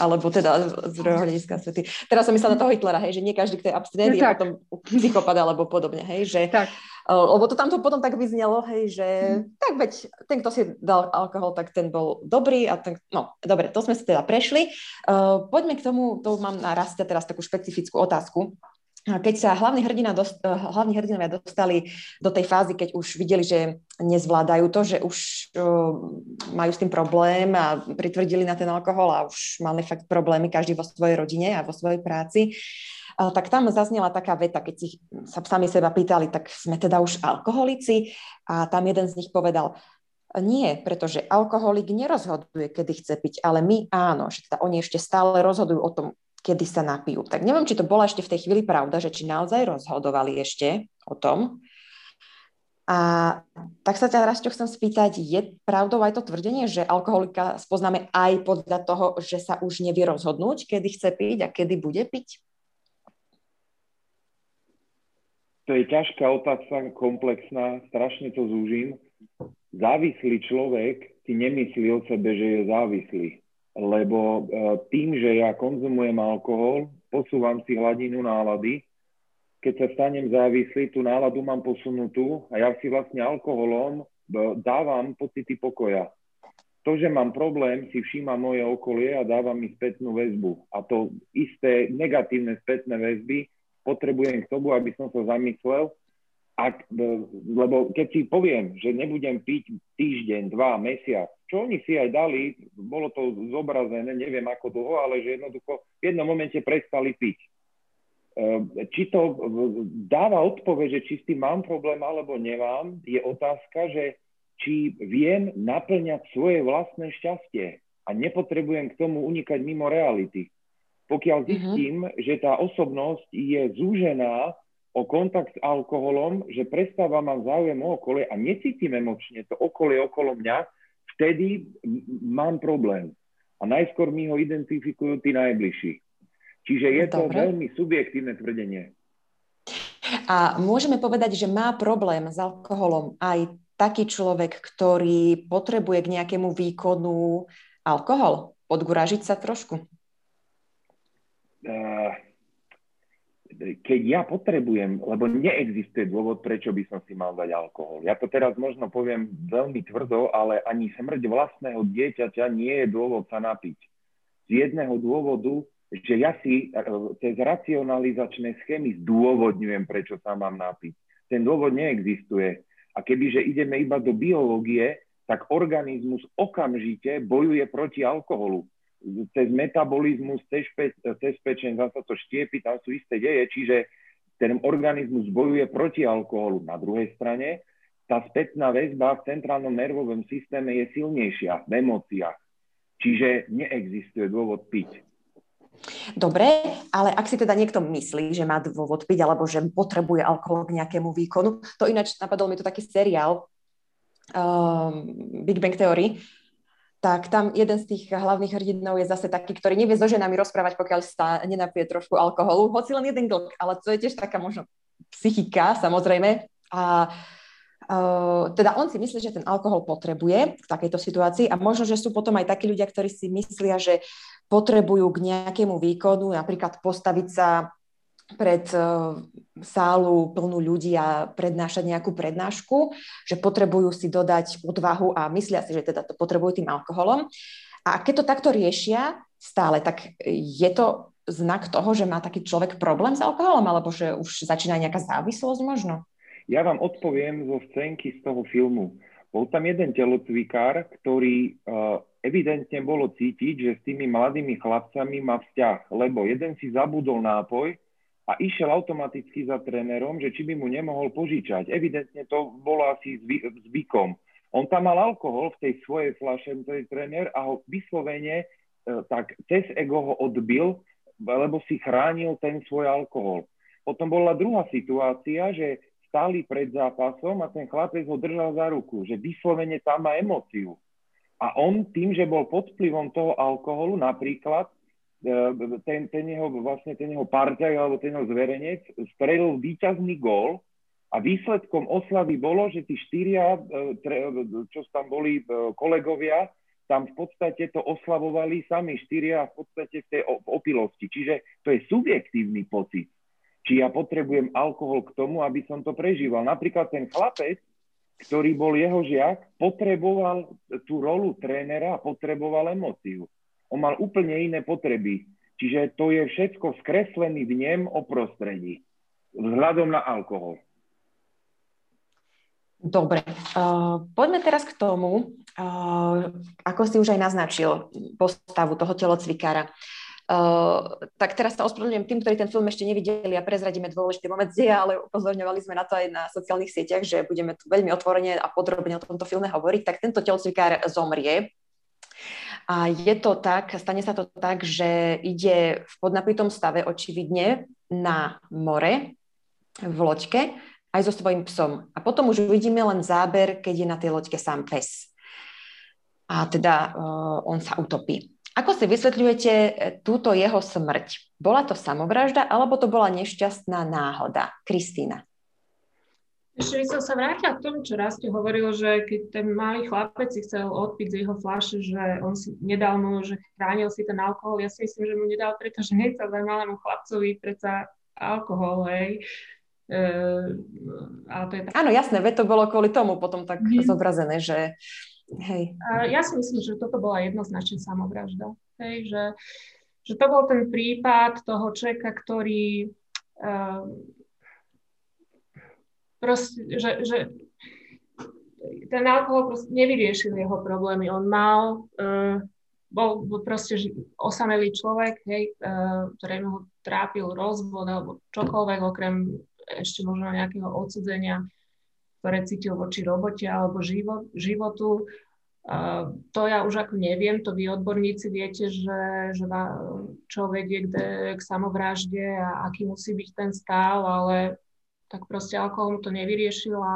Alebo teda z hľadiska svety. Teraz som myslela na toho Hitlera, hej, že nie každý, kto je abstinent, je, je potom psychopat alebo podobne, hej, že... Tak. Uh, lebo to tamto potom tak vyznelo, hej, že hmm. tak veď ten, kto si dal alkohol, tak ten bol dobrý a ten, no, dobre, to sme si teda prešli. Uh, poďme k tomu, to mám na teraz takú špecifickú otázku keď sa hlavní, hrdina dost, eh, hlavní hrdinovia dostali do tej fázy, keď už videli, že nezvládajú to, že už uh, majú s tým problém a pritvrdili na ten alkohol a už mali fakt problémy každý vo svojej rodine a vo svojej práci, uh, tak tam zaznela taká veta, keď si sa sami seba pýtali, tak sme teda už alkoholici? A tam jeden z nich povedal, nie, pretože alkoholik nerozhoduje, kedy chce piť, ale my áno, že teda oni ešte stále rozhodujú o tom, kedy sa napijú. Tak neviem, či to bola ešte v tej chvíli pravda, že či naozaj rozhodovali ešte o tom. A tak sa ťa raz chcem spýtať, je pravdou aj to tvrdenie, že alkoholika spoznáme aj podľa toho, že sa už nevie rozhodnúť, kedy chce piť a kedy bude piť? To je ťažká otázka, komplexná, strašne to zúžim. Závislý človek si nemyslí o sebe, že je závislý lebo e, tým, že ja konzumujem alkohol, posúvam si hladinu nálady, keď sa stanem závislý, tú náladu mám posunutú a ja si vlastne alkoholom e, dávam pocity pokoja. To, že mám problém, si všíma moje okolie a dáva mi spätnú väzbu. A to isté negatívne spätné väzby potrebujem k tomu, aby som sa zamyslel, ak, lebo keď si poviem, že nebudem piť týždeň, dva, mesiac, čo oni si aj dali, bolo to zobrazené, neviem ako dlho, ale že jednoducho v jednom momente prestali piť. Ehm, či to dáva odpoveď, že či s tým mám problém alebo nemám, je otázka, že či viem naplňať svoje vlastné šťastie a nepotrebujem k tomu unikať mimo reality. Pokiaľ mhm. zistím, mm-hmm. že tá osobnosť je zúžená o kontakt s alkoholom, že prestáva mám záujem o okolie a necítim emočne to okolie okolo mňa, vtedy mám problém. A najskôr mi ho identifikujú tí najbližší. Čiže je to Dobre. veľmi subjektívne tvrdenie. A môžeme povedať, že má problém s alkoholom aj taký človek, ktorý potrebuje k nejakému výkonu alkohol? Podguražiť sa trošku? Uh, keď ja potrebujem, lebo neexistuje dôvod, prečo by som si mal dať alkohol. Ja to teraz možno poviem veľmi tvrdo, ale ani smrť vlastného dieťaťa nie je dôvod sa napiť. Z jedného dôvodu, že ja si e, cez racionalizačné schémy zdôvodňujem, prečo sa mám napiť. Ten dôvod neexistuje. A kebyže ideme iba do biológie, tak organizmus okamžite bojuje proti alkoholu cez metabolizmus, cez, pe, cez pečen, zase to štiepi, tam sú isté deje, čiže ten organizmus bojuje proti alkoholu. Na druhej strane, tá spätná väzba v centrálnom nervovom systéme je silnejšia v emóciách. Čiže neexistuje dôvod piť. Dobre, ale ak si teda niekto myslí, že má dôvod piť alebo že potrebuje alkohol k nejakému výkonu, to ináč napadol mi to taký seriál um, Big Bang Theory, tak tam jeden z tých hlavných hrdinov je zase taký, ktorý nevie so ženami rozprávať, pokiaľ sa nenapije trošku alkoholu, hoci len jeden glk, ale to je tiež taká možno psychika, samozrejme. A uh, teda on si myslí, že ten alkohol potrebuje v takejto situácii a možno, že sú potom aj takí ľudia, ktorí si myslia, že potrebujú k nejakému výkonu, napríklad postaviť sa pred e, sálu plnú ľudí a prednášať nejakú prednášku, že potrebujú si dodať odvahu a myslia si, že teda to potrebujú tým alkoholom. A keď to takto riešia stále, tak je to znak toho, že má taký človek problém s alkoholom, alebo že už začína nejaká závislosť možno? Ja vám odpoviem zo scénky z toho filmu. Bol tam jeden telocvikár, ktorý uh, evidentne bolo cítiť, že s tými mladými chlapcami má vzťah, lebo jeden si zabudol nápoj a išiel automaticky za trénerom, že či by mu nemohol požičať. Evidentne to bolo asi zvykom. On tam mal alkohol v tej svojej flaše, ten tréner, a ho vyslovene uh, tak cez ego ho odbil, lebo si chránil ten svoj alkohol. Potom bola druhá situácia, že stáli pred zápasom a ten chlapec ho držal za ruku, že vyslovene tam má emóciu. A on tým, že bol pod vplyvom toho alkoholu, napríklad, e, ten, ten jeho, vlastne ten jeho parťaj alebo ten jeho zverenec strelil výťazný gól a výsledkom oslavy bolo, že tí štyria, e, čo tam boli e, kolegovia, tam v podstate to oslavovali sami štyria v podstate v tej opilosti. Čiže to je subjektívny pocit či ja potrebujem alkohol k tomu, aby som to prežíval. Napríklad ten chlapec, ktorý bol jeho žiak, potreboval tú rolu trénera a potreboval emóciu. On mal úplne iné potreby. Čiže to je všetko skreslený vnem o prostredí vzhľadom na alkohol. Dobre, uh, poďme teraz k tomu, uh, ako si už aj naznačil, postavu toho telocvikára. Uh, tak teraz sa ospravedlňujem tým, ktorí ten film ešte nevideli a prezradíme dôležitý moment, kde, ale upozorňovali sme na to aj na sociálnych sieťach, že budeme tu veľmi otvorene a podrobne o tomto filme hovoriť, tak tento telocvikár zomrie. A je to tak, stane sa to tak, že ide v podnapitom stave očividne na more v loďke aj so svojím psom. A potom už uvidíme len záber, keď je na tej loďke sám pes. A teda uh, on sa utopí. Ako si vysvetľujete e, túto jeho smrť? Bola to samovražda, alebo to bola nešťastná náhoda? Kristýna. Ešte by som sa vrátila k tomu, čo raz ste hovoril, že keď ten malý chlapec si chcel odpiť z jeho fľaše, že on si nedal mu, že chránil si ten alkohol. Ja si myslím, že mu nedal, pretože sa za malému chlapcovi predsa alkohol, hej. E, ale to je tak... Áno, jasné, veď to bolo kvôli tomu potom tak mm. zobrazené, že Hej. Ja si myslím, že toto bola jednoznačne samovražda. Hej, že, že to bol ten prípad toho človeka, ktorý uh, proste, že, že ten alkohol proste nevyriešil jeho problémy. On mal, uh, bol, bol proste osamelý človek, hej, uh, ktorému ho trápil rozvod alebo čokoľvek, okrem ešte možno nejakého odsudzenia ktoré cítil voči robote alebo život, životu. Uh, to ja už ako neviem, to vy odborníci viete, že, že čo vedie k, k samovražde a aký musí byť ten stav, ale tak proste alkohol mu to nevyriešil a...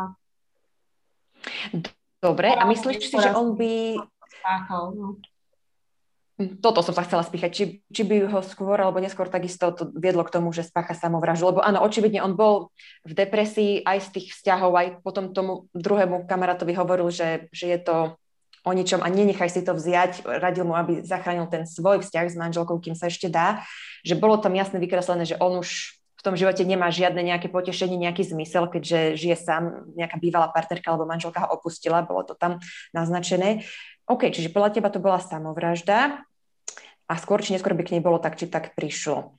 Dobre, a myslíš si, že on by... Spáchal, no. Toto som sa chcela spýchať, či, či by ho skôr alebo neskôr takisto to viedlo k tomu, že spácha samovraždu. Lebo áno, očividne on bol v depresii aj z tých vzťahov, aj potom tomu druhému kamarátovi hovoril, že, že je to o ničom a nenechaj si to vziať. Radil mu, aby zachránil ten svoj vzťah s manželkou, kým sa ešte dá. Že bolo tam jasne vykreslené, že on už v tom živote nemá žiadne nejaké potešenie, nejaký zmysel, keďže žije sám, nejaká bývalá partnerka alebo manželka ho opustila, bolo to tam naznačené. OK, čiže podľa teba to bola samovražda a skôr či neskôr by k nej bolo tak, či tak prišlo.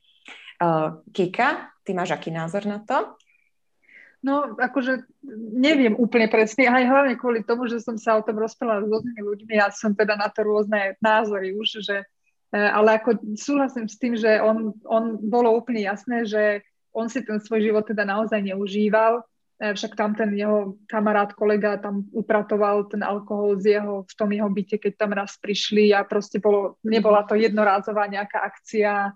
Uh, Kika, ty máš aký názor na to? No, akože neviem úplne presne, aj hlavne kvôli tomu, že som sa o tom rozprávala s rôznymi ľuďmi, ja som teda na to rôzne názory už, že, e, ale ako súhlasím s tým, že on, on bolo úplne jasné, že on si ten svoj život teda naozaj neužíval, E, však tam ten jeho kamarát, kolega tam upratoval ten alkohol z jeho, v tom jeho byte, keď tam raz prišli a proste bolo, nebola to jednorázová nejaká akcia,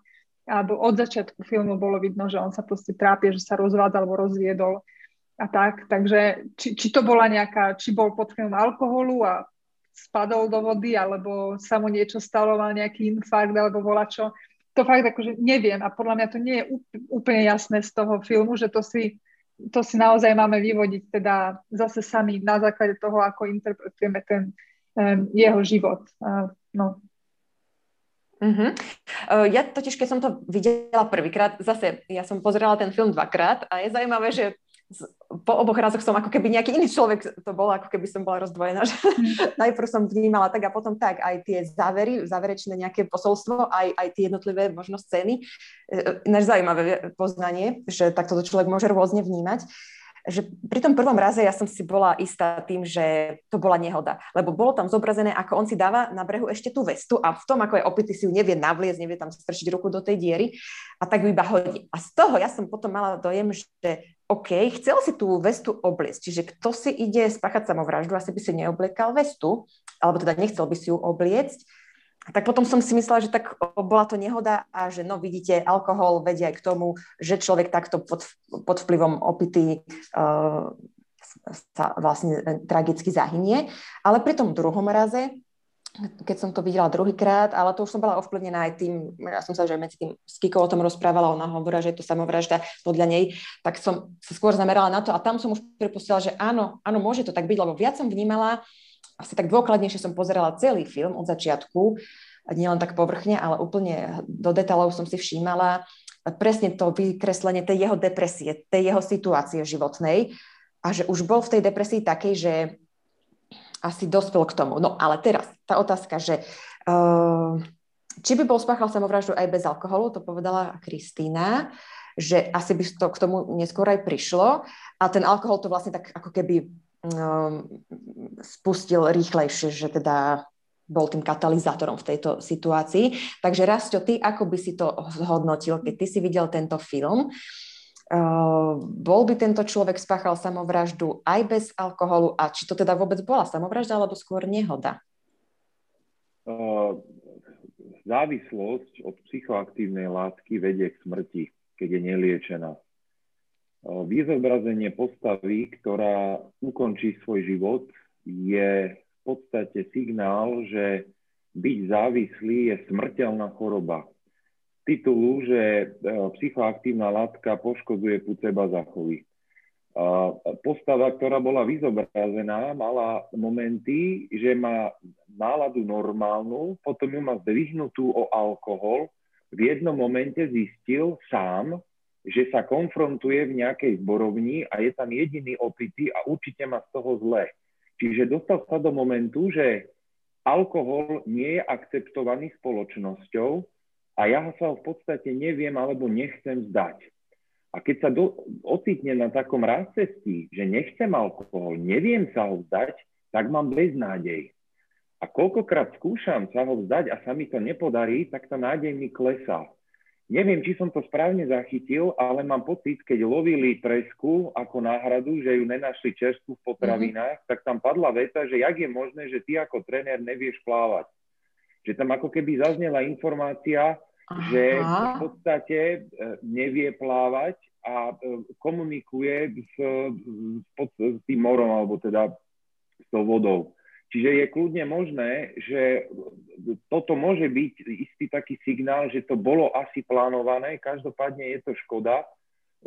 alebo od začiatku filmu bolo vidno, že on sa proste trápie, že sa rozvádza alebo rozviedol a tak, takže či, či to bola nejaká, či bol pod vplyvom alkoholu a spadol do vody, alebo sa mu niečo stalo, mal nejaký infarkt, alebo bola čo, to fakt akože neviem a podľa mňa to nie je úplne jasné z toho filmu, že to si to si naozaj máme vyvodiť teda zase sami na základe toho, ako interpretujeme ten um, jeho život. Uh, no. Uh-huh. Uh, ja totiž, keď som to videla prvýkrát, zase ja som pozerala ten film dvakrát a je zaujímavé, že po oboch razoch som ako keby nejaký iný človek to bolo, ako keby som bola rozdvojená. Že mm. <laughs> najprv som vnímala tak a potom tak, aj tie závery, záverečné nejaké posolstvo, aj, aj tie jednotlivé možno scény. Náš zaujímavé poznanie, že takto to človek môže rôzne vnímať že pri tom prvom raze ja som si bola istá tým, že to bola nehoda. Lebo bolo tam zobrazené, ako on si dáva na brehu ešte tú vestu a v tom, ako je opity, si ju nevie navliecť, nevie tam strčiť ruku do tej diery a tak ju iba hodí. A z toho ja som potom mala dojem, že OK, chcel si tú vestu obliecť, čiže kto si ide spáchať samovraždu, asi by si neobliekal vestu, alebo teda nechcel by si ju obliecť, tak potom som si myslela, že tak bola to nehoda a že no vidíte, alkohol vedie aj k tomu, že človek takto pod, pod vplyvom opity uh, sa vlastne tragicky zahynie. Ale pri tom druhom raze, keď som to videla druhýkrát, ale to už som bola ovplyvnená aj tým, ja som sa že medzi tým s Kikou o tom rozprávala, ona hovorila, že je to samovražda podľa nej, tak som sa skôr zamerala na to a tam som už pripustila, že áno, áno, môže to tak byť, lebo viac som vnímala, asi tak dôkladnejšie som pozerala celý film od začiatku, nielen tak povrchne, ale úplne do detailov som si všímala presne to vykreslenie tej jeho depresie, tej jeho situácie životnej a že už bol v tej depresii takej, že asi dospel k tomu. No ale teraz tá otázka, že uh, či by bol spáchal samovraždu aj bez alkoholu, to povedala Kristýna, že asi by to k tomu neskôr aj prišlo a ten alkohol to vlastne tak ako keby spustil rýchlejšie, že teda bol tým katalizátorom v tejto situácii. Takže Rasto, ty ako by si to zhodnotil, keď ty si videl tento film? Uh, bol by tento človek spáchal samovraždu aj bez alkoholu a či to teda vôbec bola samovražda alebo skôr nehoda? Uh, závislosť od psychoaktívnej látky vedie k smrti, keď je neliečená. Výzobrazenie postavy, ktorá ukončí svoj život, je podstate signál, že byť závislý je smrteľná choroba. Titulu, že e, psychoaktívna látka poškodzuje púd seba zachovy. Postava, ktorá bola vyzobrazená, mala momenty, že má náladu normálnu, potom ju má zdvihnutú o alkohol. V jednom momente zistil sám, že sa konfrontuje v nejakej zborovni a je tam jediný opitý a určite má z toho zle. Čiže dostal sa do momentu, že alkohol nie je akceptovaný spoločnosťou a ja sa v podstate neviem alebo nechcem zdať. A keď sa do, ocitne na takom rázcestí, že nechcem alkohol, neviem sa ho vzdať, tak mám beznádej. A koľkokrát skúšam sa ho vzdať a sa mi to nepodarí, tak tá nádej mi klesá. Neviem, či som to správne zachytil, ale mám pocit, keď lovili tresku ako náhradu, že ju nenašli čerstvu v potravinách, mm-hmm. tak tam padla veta, že jak je možné, že ty ako tréner nevieš plávať. Že tam ako keby zaznela informácia, Aha. že v podstate e, nevie plávať a e, komunikuje s, s, s tým morom, alebo teda s tou vodou. Čiže je kľudne možné, že toto môže byť istý taký signál, že to bolo asi plánované, každopádne je to škoda,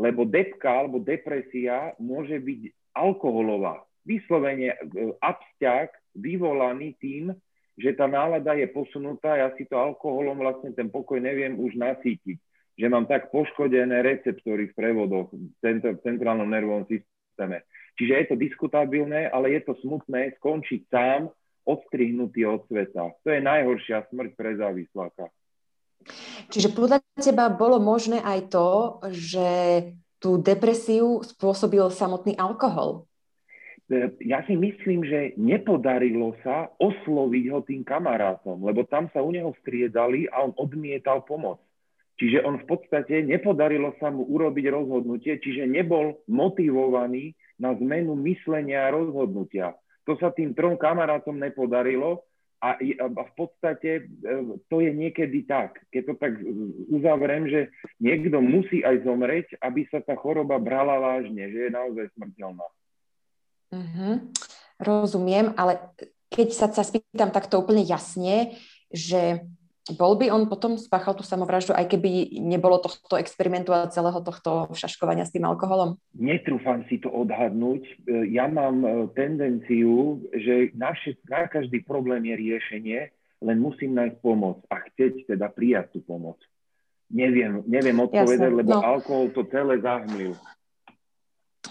lebo depka alebo depresia môže byť alkoholová. Vyslovene e, absťak vyvolaný tým, že tá nálada je posunutá, ja si to alkoholom vlastne ten pokoj neviem už nasítiť. Že mám tak poškodené receptory v prevodoch v centrálnom nervovom systéme. Čiže je to diskutabilné, ale je to smutné skončiť sám, odstrihnutý od sveta. To je najhoršia smrť pre závisláka. Čiže podľa teba bolo možné aj to, že tú depresiu spôsobil samotný alkohol? E, ja si myslím, že nepodarilo sa osloviť ho tým kamarátom, lebo tam sa u neho striedali a on odmietal pomoc. Čiže on v podstate nepodarilo sa mu urobiť rozhodnutie, čiže nebol motivovaný na zmenu myslenia a rozhodnutia. To sa tým trom kamarátom nepodarilo a, v podstate e, to je niekedy tak. Keď to tak uzavriem, že niekto musí aj zomreť, aby sa tá choroba brala vážne, že je naozaj smrteľná. Mm-hmm. Rozumiem, ale keď sa, sa spýtam takto úplne jasne, že bol by on potom spáchal tú samovraždu, aj keby nebolo tohto experimentu a celého tohto šaškovania s tým alkoholom? Netrúfam si to odhadnúť. Ja mám e, tendenciu, že na, všet, na každý problém je riešenie, len musím nájsť pomoc a chcieť teda prijať tú pomoc. Neviem, neviem odpovedať, Jasne, lebo no. alkohol to celé zahmlil.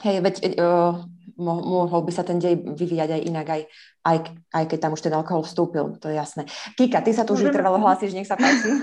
Hej, veď uh, mohol by sa ten dej vyvíjať aj inak, aj, aj, aj keď tam už ten alkohol vstúpil, to je jasné. Kika, ty sa tu už vytrvalo hlásiš, nech sa páči. <laughs>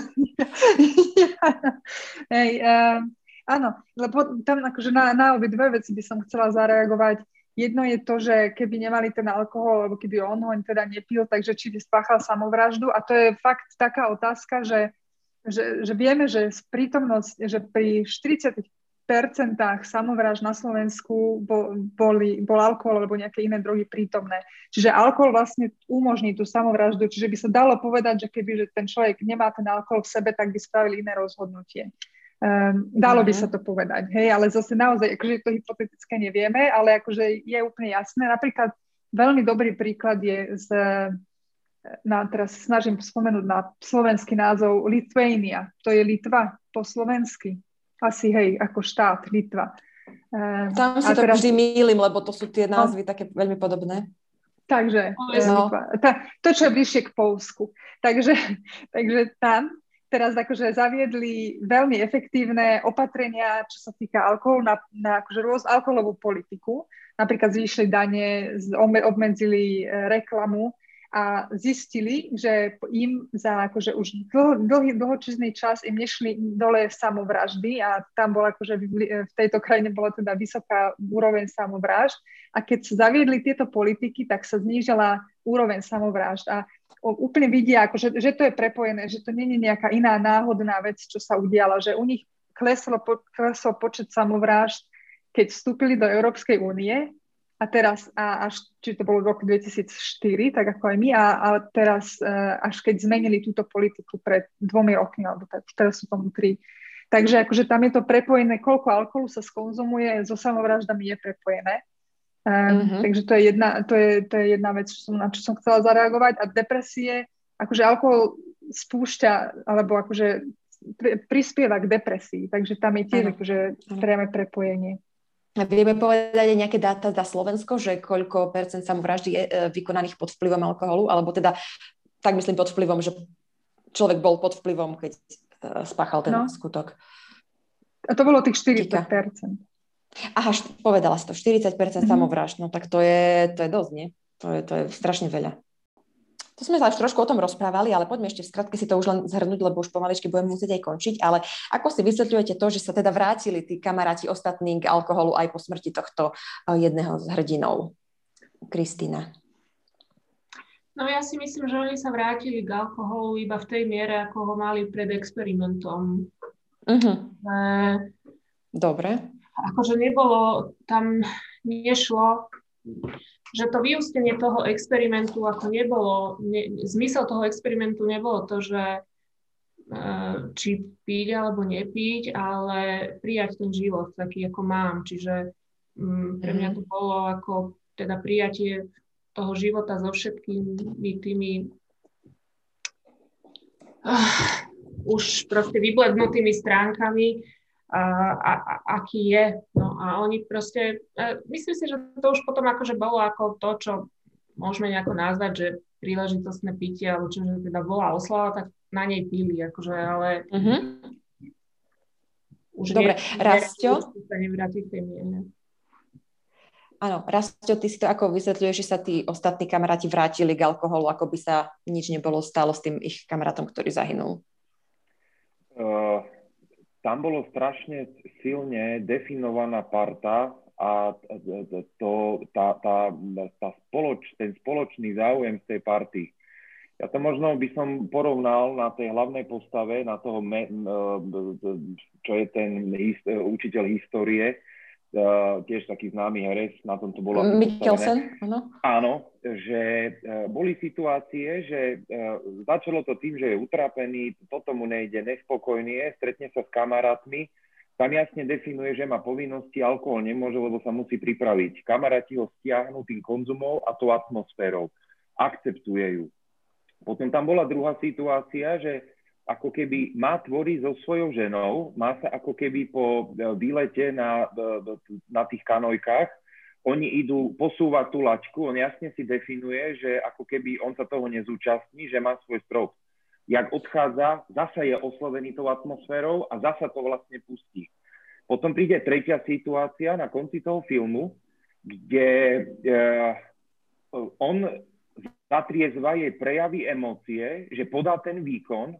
Hej, uh, áno, lebo tam akože na, na obi dve veci by som chcela zareagovať. Jedno je to, že keby nemali ten alkohol, alebo keby on ho teda nepil, takže či by spáchal samovraždu. A to je fakt taká otázka, že, že, že vieme, že prítomnosť, že pri 40 percentách samovráž na Slovensku bol, boli, bol alkohol alebo nejaké iné drogy prítomné. Čiže alkohol vlastne umožní tú samovraždu, čiže by sa dalo povedať, že keby že ten človek nemá ten alkohol v sebe, tak by spravili iné rozhodnutie. Um, dalo by mhm. sa to povedať, hej, ale zase naozaj, akože to hypotetické nevieme, ale akože je úplne jasné. Napríklad veľmi dobrý príklad je z, na, teraz snažím spomenúť na slovenský názov Lithuania. To je Litva po slovensky. Asi hej, ako štát, Litva. Um, Tam si to teraz... vždy mýlim, lebo to sú tie no. názvy no. také veľmi podobné. Takže, no. tá, to, čo je bližšie k Polsku. Takže, <laughs> takže tam teraz akože zaviedli veľmi efektívne opatrenia, čo sa týka alkoholu, na, na akože rôz alkoholovú politiku. Napríklad zvýšili dane, obmedzili e, reklamu a zistili, že im za akože už dlho, dlhý, dlhočizný čas im nešli dole samovraždy a tam bola akože v tejto krajine bola teda vysoká úroveň samovražd a keď sa zaviedli tieto politiky, tak sa znížila úroveň samovražd a úplne vidia, akože, že to je prepojené, že to nie je nejaká iná náhodná vec, čo sa udiala, že u nich kleslo, klesol počet samovrážd, keď vstúpili do Európskej únie a teraz, a až, či to bolo v roku 2004, tak ako aj my, a, a teraz, e, až keď zmenili túto politiku pred dvomi rokmi, alebo tak, teraz sú tomu tri. Takže akože tam je to prepojené, koľko alkoholu sa skonzumuje, so samovraždami je prepojené. Um, mm-hmm. Takže to je, jedna, to, je, to je jedna vec, čo som, na čo som chcela zareagovať. A depresie, akože alkohol spúšťa, alebo akože prispieva k depresii, takže tam je tiež akože priame prepojenie. Vieme povedať aj nejaké dáta za Slovensko, že koľko percent samovraždy je e, vykonaných pod vplyvom alkoholu, alebo teda, tak myslím pod vplyvom, že človek bol pod vplyvom, keď e, spáchal ten no. skutok. A to bolo tých 40 percent. Aha, povedala si to, 40 mm-hmm. samovražd, no tak to je, to je dosť, nie? To je, to je strašne veľa. To sme sa už trošku o tom rozprávali, ale poďme ešte v skratke si to už len zhrnúť, lebo už pomaličky budeme musieť aj končiť. Ale ako si vysvetľujete to, že sa teda vrátili tí kamaráti ostatní k alkoholu aj po smrti tohto eh, jedného z hrdinov? Kristýna. No ja si myslím, že oni sa vrátili k alkoholu iba v tej miere, ako ho mali pred experimentom. Uh-huh. E... Dobre. Akože nebolo, tam nešlo že to vyústenie toho experimentu ako nebolo, ne, zmysel toho experimentu nebolo to, že e, či piť alebo nepiť, ale prijať ten život taký, ako mám. Čiže um, pre mňa mhm. to bolo ako teda prijatie toho života so všetkými tými uh, už proste vyblednutými stránkami, a, a, a, aký je. No a oni proste, uh, myslím si, že to už potom akože bolo ako to, čo môžeme nejako nazvať, že príležitostné pitie, alebo čo že teda bola oslava, tak na nej pili, akože, ale uh-huh. už Dobre, nie, Rastio? sa nevráti k tej miene. Áno, Rastio, ty si to ako vysvetľuješ, že sa tí ostatní kamaráti vrátili k alkoholu, ako by sa nič nebolo stalo s tým ich kamarátom, ktorý zahynul? Uh, tam bolo strašne silne definovaná parta a to, tá, tá, tá spoloč, ten spoločný záujem z tej party. Ja to možno by som porovnal na tej hlavnej postave, na toho, čo je ten učiteľ histórie, Uh, tiež taký známy herec, na tom to bolo... Mikkelsen, áno. Áno, že uh, boli situácie, že uh, začalo to tým, že je utrapený, toto mu nejde, nespokojný je, stretne sa s kamarátmi, tam jasne definuje, že má povinnosti, alkohol nemôže, lebo sa musí pripraviť. Kamaráti ho stiahnu tým konzumov a tou atmosférou. Akceptuje ju. Potom tam bola druhá situácia, že ako keby má tvoriť so svojou ženou, má sa ako keby po e, výlete na, e, na tých kanojkách, oni idú posúvať tú laťku, on jasne si definuje, že ako keby on sa toho nezúčastní, že má svoj strop. Jak odchádza, zasa je oslovený tou atmosférou a zasa to vlastne pustí. Potom príde tretia situácia na konci toho filmu, kde uh, on zatriezva jej prejavy emócie, že podá ten výkon,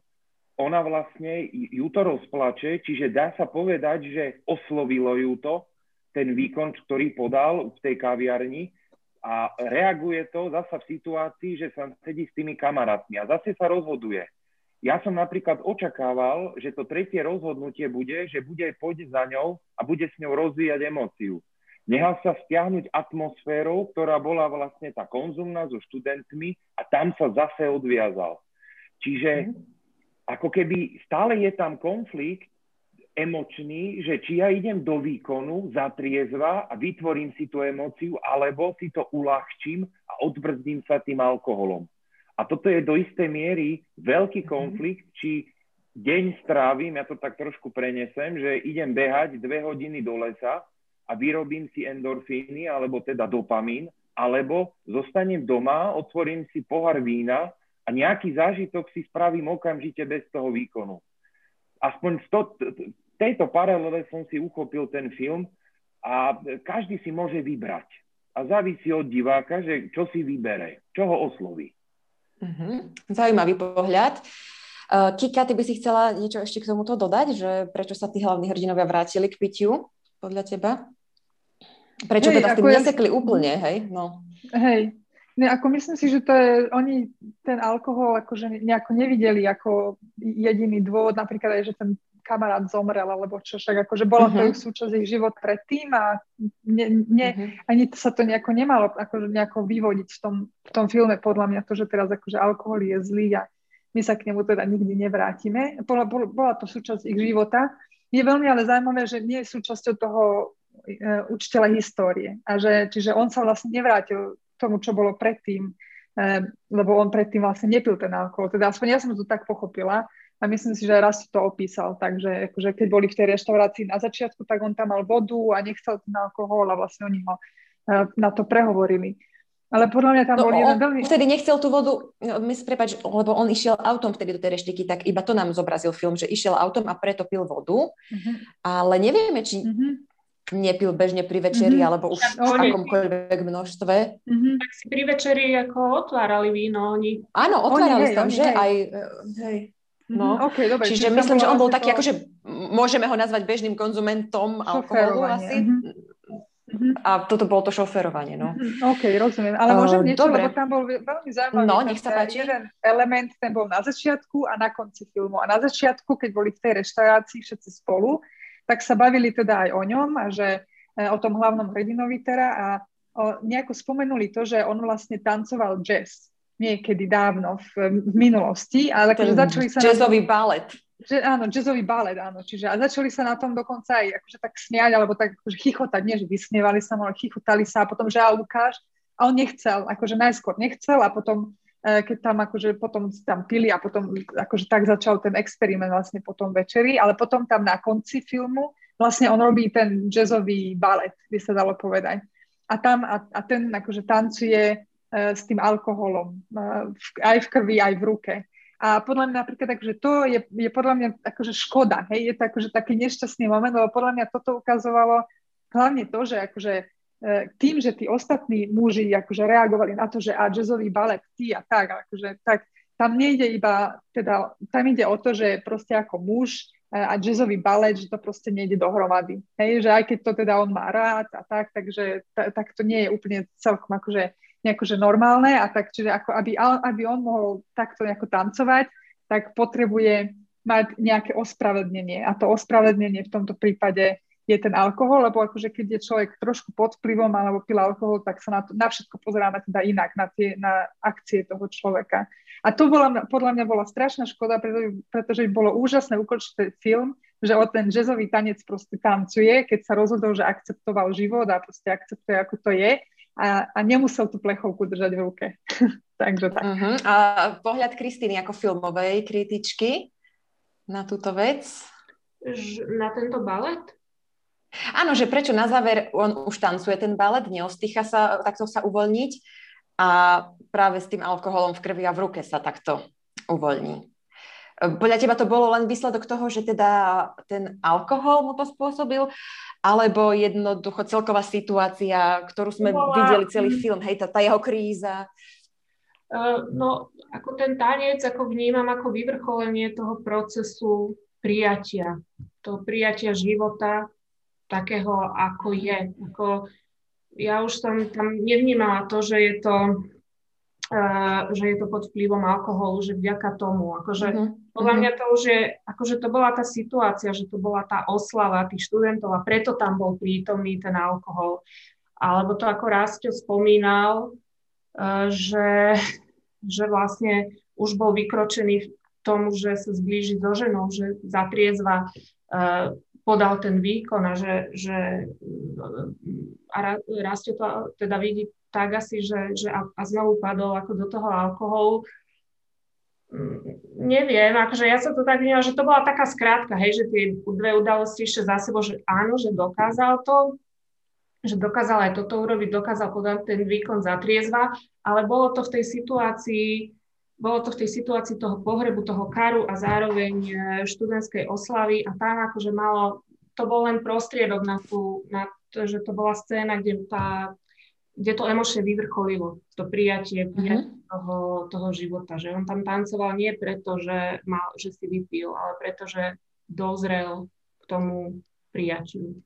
ona vlastne ju to rozplače, čiže dá sa povedať, že oslovilo ju to, ten výkon, ktorý podal v tej kaviarni a reaguje to zasa v situácii, že sa sedí s tými kamarátmi a zase sa rozhoduje. Ja som napríklad očakával, že to tretie rozhodnutie bude, že bude pôjde za ňou a bude s ňou rozvíjať emóciu. Nehal sa stiahnuť atmosférou, ktorá bola vlastne tá konzumná so študentmi a tam sa zase odviazal. Čiže mhm. Ako keby stále je tam konflikt emočný, že či ja idem do výkonu, zatriezva a vytvorím si tú emóciu, alebo si to uľahčím a odbrzdím sa tým alkoholom. A toto je do istej miery veľký mhm. konflikt, či deň strávim, ja to tak trošku prenesem, že idem behať dve hodiny do lesa a vyrobím si endorfíny, alebo teda dopamín, alebo zostanem doma, otvorím si pohár vína a nejaký zážitok si spravím okamžite bez toho výkonu. Aspoň z, to, tejto paralele som si uchopil ten film a každý si môže vybrať. A závisí od diváka, že čo si vybere, čo ho osloví. Uh-huh. Zaujímavý pohľad. Uh, Kika, ty by si chcela niečo ešte k tomuto dodať, že prečo sa tí hlavní hrdinovia vrátili k pitiu, podľa teba? Prečo hej, teda s tým nesekli ja... úplne, hej? No. Hej, ne, ako myslím si, že to je, oni ten alkohol akože nejako nevideli ako jediný dôvod, napríklad aj, že ten kamarát zomrel, alebo čo však, akože bola uh-huh. to mhm. ich súčasť ich život predtým a ne, ne, uh-huh. ani sa to nejako nemalo akože nejako vyvodiť v tom, v tom filme, podľa mňa to, že teraz akože alkohol je zlý a my sa k nemu teda nikdy nevrátime. Bola, bola, bola to súčasť ich života. Je veľmi ale zaujímavé, že nie je súčasťou toho uh, učiteľa histórie. A že, čiže on sa vlastne nevrátil tomu, čo bolo predtým, uh, lebo on predtým vlastne nepil ten alkohol. Teda aspoň ja som to tak pochopila, a myslím si, že raz to opísal, takže akože keď boli v tej reštaurácii na začiatku, tak on tam mal vodu a nechcel ten alkohol a vlastne oni ho uh, na to prehovorili. Ale podľa mňa tam no, bol jeden veľmi... vtedy nechcel tú vodu, no, prepáč, lebo on išiel autom vtedy do tej reštiky, tak iba to nám zobrazil film, že išiel autom a preto pil vodu, uh-huh. ale nevieme, či uh-huh. Nepil bežne pri večeri, uh-huh. alebo už v akomkoľvek množstve. Uh-huh. Tak si pri večeri ako otvárali víno oni. Áno, otvárali oni, tam, hej, že hej. aj... Hej. No, mm-hmm. okay, dobre, čiže myslím, že on bol taký, to... akože môžeme ho nazvať bežným konzumentom alkoholu asi. Mm-hmm. A toto bolo to šoferovanie, no. Mm-hmm. OK, rozumiem. Ale môžem uh, niečo, dobre. lebo tam bol veľmi zaujímavý. No, nech sa páči. Jeden element, ten bol na začiatku a na konci filmu. A na začiatku, keď boli v tej reštaurácii všetci spolu, tak sa bavili teda aj o ňom a že e, o tom hlavnom hrdinovi teda a o, nejako spomenuli to, že on vlastne tancoval jazz niekedy dávno v, v minulosti, ale akože začali sa... Jazzový tom, balet. Že, áno, jazzový balet, áno. Čiže a začali sa na tom dokonca aj akože tak smiať, alebo tak akože chichotať, nie že vysmievali sa, ale chichotali sa a potom, že a Lukáš, a on nechcel, akože najskôr nechcel a potom keď tam akože potom tam pili a potom akože tak začal ten experiment vlastne potom večeri, ale potom tam na konci filmu vlastne on robí ten jazzový balet, by sa dalo povedať. A tam, a, a ten akože tancuje E, s tým alkoholom, e, aj v krvi, aj v ruke. A podľa mňa napríklad, akože to je, je podľa mňa akože škoda, hej, je to akože taký nešťastný moment, lebo podľa mňa toto ukazovalo hlavne to, že akože e, tým, že tí ostatní muži akože reagovali na to, že a jazzový balet, ty a tak, akože tak tam nejde iba, teda tam ide o to, že proste ako muž a jazzový balet, že to proste nejde dohromady. Hej, že aj keď to teda on má rád a tak, takže ta, tak to nie je úplne celkom akože nejako, normálne a tak, čiže ako aby, aby on mohol takto nejako tancovať, tak potrebuje mať nejaké ospravedlnenie a to ospravedlnenie v tomto prípade je ten alkohol, lebo akože keď je človek trošku pod vplyvom alebo pil alkohol, tak sa na, to, na všetko pozeráme teda inak, na tie na akcie toho človeka. A to bola, podľa mňa bola strašná škoda, pretože, pretože bolo úžasné ukončiť film, že o ten jazzový tanec proste tancuje, keď sa rozhodol, že akceptoval život a proste akceptuje, ako to je a, a nemusel tú plechovku držať v ruke. <laughs> Takže tak. Uh-huh. A pohľad Kristýny ako filmovej kritičky na túto vec? Na tento balet? Áno, že prečo na záver on už tancuje ten balet, neostýcha sa takto sa uvoľniť a práve s tým alkoholom v krvi a v ruke sa takto uvoľní. Podľa teba to bolo len výsledok toho, že teda ten alkohol mu to spôsobil, alebo jednoducho celková situácia, ktorú sme bola... videli celý film, hej, tá, tá jeho kríza? No, ako ten tanec, ako vnímam ako vyvrcholenie toho procesu prijatia, toho prijatia života takého, ako je. Ako, ja už som tam nevnímala to, že je to že je to pod vplyvom alkoholu, že vďaka tomu. Akože, uh-huh. Podľa mňa to už je, akože to bola tá situácia, že to bola tá oslava tých študentov a preto tam bol prítomný ten alkohol. Alebo to ako Rastio spomínal, že, že vlastne už bol vykročený v tomu, že sa zblíži so ženou, že zatriezva podal ten výkon a že, že a Rastio to teda vidí tak asi, že, že a, a znovu padol ako do toho alkoholu. Mm, neviem, akože ja sa to tak vnímam, že to bola taká skrátka, hej, že tie dve udalosti ešte za sebou, že áno, že dokázal to, že dokázal aj toto urobiť, dokázal podať ten výkon za triezva, ale bolo to v tej situácii, bolo to v tej situácii toho pohrebu, toho karu a zároveň e, študentskej oslavy a tam akože malo, to bol len prostriedok na tú, na to, že to bola scéna, kde tá kde to emočne vyvrcholilo, to prijatie, prijatie uh-huh. toho, toho života. Že on tam tancoval nie preto, že, mal, že si vypil, ale preto, že dozrel k tomu prijatiu.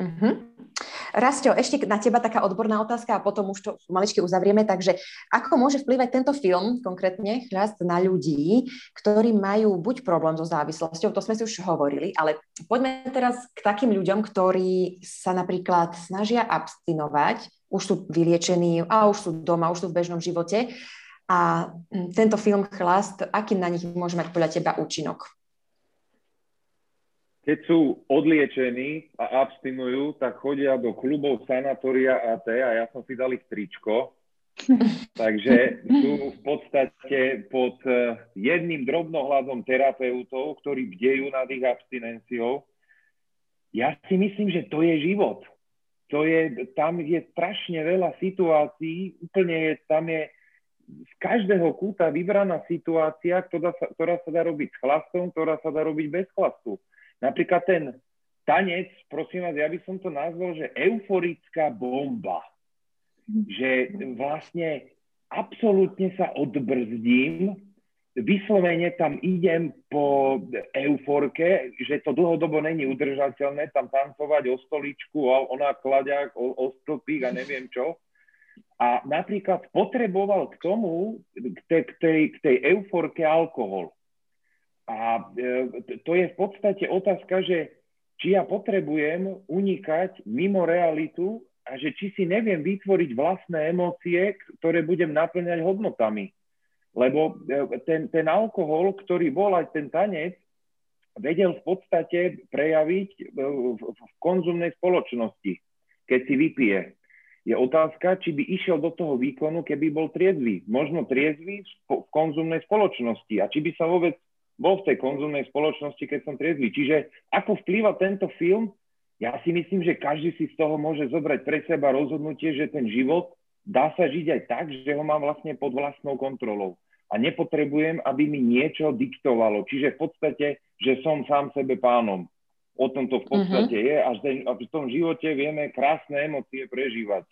Uh-huh. Rastio, ešte na teba taká odborná otázka a potom už to maličky uzavrieme. Takže ako môže vplývať tento film, konkrétne chľast na ľudí, ktorí majú buď problém so závislosťou, to sme si už hovorili, ale poďme teraz k takým ľuďom, ktorí sa napríklad snažia abstinovať už sú vyliečení a už sú doma, už sú v bežnom živote. A mm, tento film Chlast, aký na nich môže mať podľa teba účinok? Keď sú odliečení a abstinujú, tak chodia do klubov sanatória AT a ja som si dal ich tričko. <laughs> Takže sú v podstate pod eh, jedným drobnohľadom terapeutov, ktorí bdejú nad ich abstinenciou. Ja si myslím, že to je život to je, tam je strašne veľa situácií, úplne je, tam je z každého kúta vybraná situácia, ktorá sa, ktorá sa dá robiť s chlastom, ktorá sa dá robiť bez chlastu. Napríklad ten tanec, prosím vás, ja by som to nazval, že euforická bomba. Že vlastne absolútne sa odbrzdím, vyslovene tam idem po euforke, že to dlhodobo není udržateľné, tam tancovať o stoličku, o, o o, o stĺpik a neviem čo. A napríklad potreboval k tomu, k tej, k tej, k tej euforke alkohol. A e, to je v podstate otázka, že či ja potrebujem unikať mimo realitu a že či si neviem vytvoriť vlastné emócie, ktoré budem naplňať hodnotami. Lebo e, ten, ten alkohol, ktorý bol aj ten tanec, vedel v podstate prejaviť e, v, konzumnej spoločnosti, keď si vypije. Je otázka, či by išiel do toho výkonu, keby bol triezvy. Možno triezvy v konzumnej spoločnosti a či by sa vôbec bol v tej konzumnej spoločnosti, keď som triezvy. Čiže ako vplýva tento film? Ja si myslím, že každý si z toho môže zobrať pre seba rozhodnutie, že ten život dá sa žiť aj tak, že ho mám vlastne pod vlastnou kontrolou. A nepotrebujem, aby mi niečo diktovalo. Čiže v podstate, že som sám sebe pánom. O tom to v podstate uh-huh. je a, že, a v tom živote vieme krásne emócie prežívať.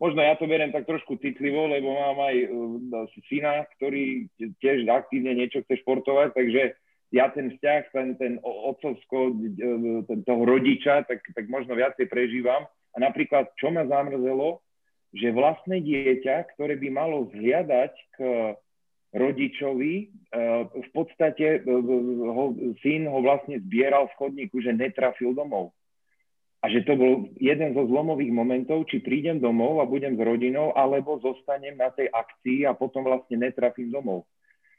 Možno ja to beriem tak trošku citlivo, lebo mám aj uh, syna, ktorý tiež aktívne niečo chce športovať, takže ja ten vzťah, ten, ten otcovsko, e, ten, toho rodiča, tak, tak možno viacej prežívam. A napríklad, čo ma zamrzelo, že vlastné dieťa, ktoré by malo zhliadať k rodičovi, e, v podstate e, ho, syn ho vlastne zbieral v chodníku, že netrafil domov. A že to bol jeden zo zlomových momentov, či prídem domov a budem s rodinou, alebo zostanem na tej akcii a potom vlastne netrafím domov.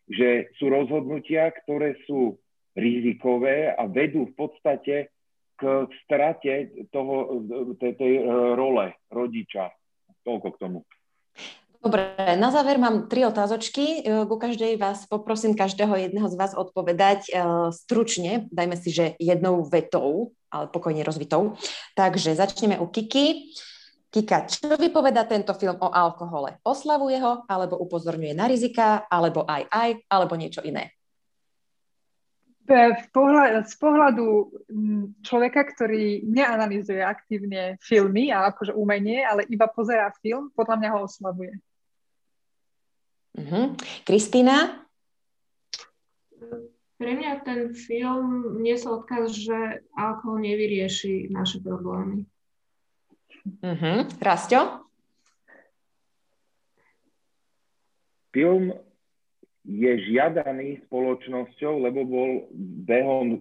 Že sú rozhodnutia, ktoré sú rizikové a vedú v podstate k strate toho, tej, tej e, role rodiča. Toľko k tomu. Dobre, na záver mám tri otázočky. E, ku každej vás poprosím každého jedného z vás odpovedať uh, stručne, dajme si, že jednou vetou, ale pokojne rozvitou. Takže začneme u Kiki. Kika, čo vypoveda tento film o alkohole? Oslavuje ho, alebo upozorňuje na rizika, alebo aj aj, alebo niečo iné? z pohľadu, z pohľadu človeka, ktorý neanalizuje aktívne filmy a akože umenie, ale iba pozerá film, podľa mňa ho oslavuje. Uh-huh. Kristýna? Pre mňa ten film niesol odkaz, že alkohol nevyrieši naše problémy. Uh-huh. Rastio? Film je žiadaný spoločnosťou, lebo bol behom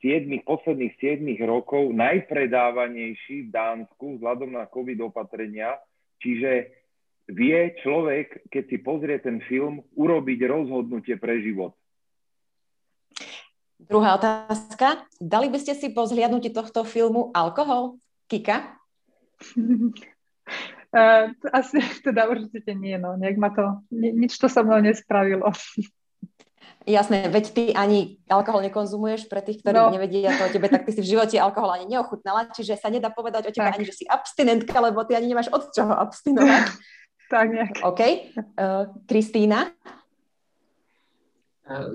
7, posledných 7 rokov najpredávanejší v Dánsku vzhľadom na COVID opatrenia. Čiže vie človek, keď si pozrie ten film, urobiť rozhodnutie pre život. Druhá otázka. Dali by ste si po zhliadnutí tohto filmu alkohol? Kika? <laughs> Uh, asi <laughs> teda určite nie, no. Nejak ma to, ni, nič to so mnou nespravilo. <laughs> Jasné, veď ty ani alkohol nekonzumuješ, pre tých, ktorí no. nevedia to o tebe, tak ty si v živote alkohol ani neochutnala, čiže sa nedá povedať o tebe tak. ani, že si abstinentka, lebo ty ani nemáš od čoho abstinovať. Tak nejak. OK. Uh, Kristýna?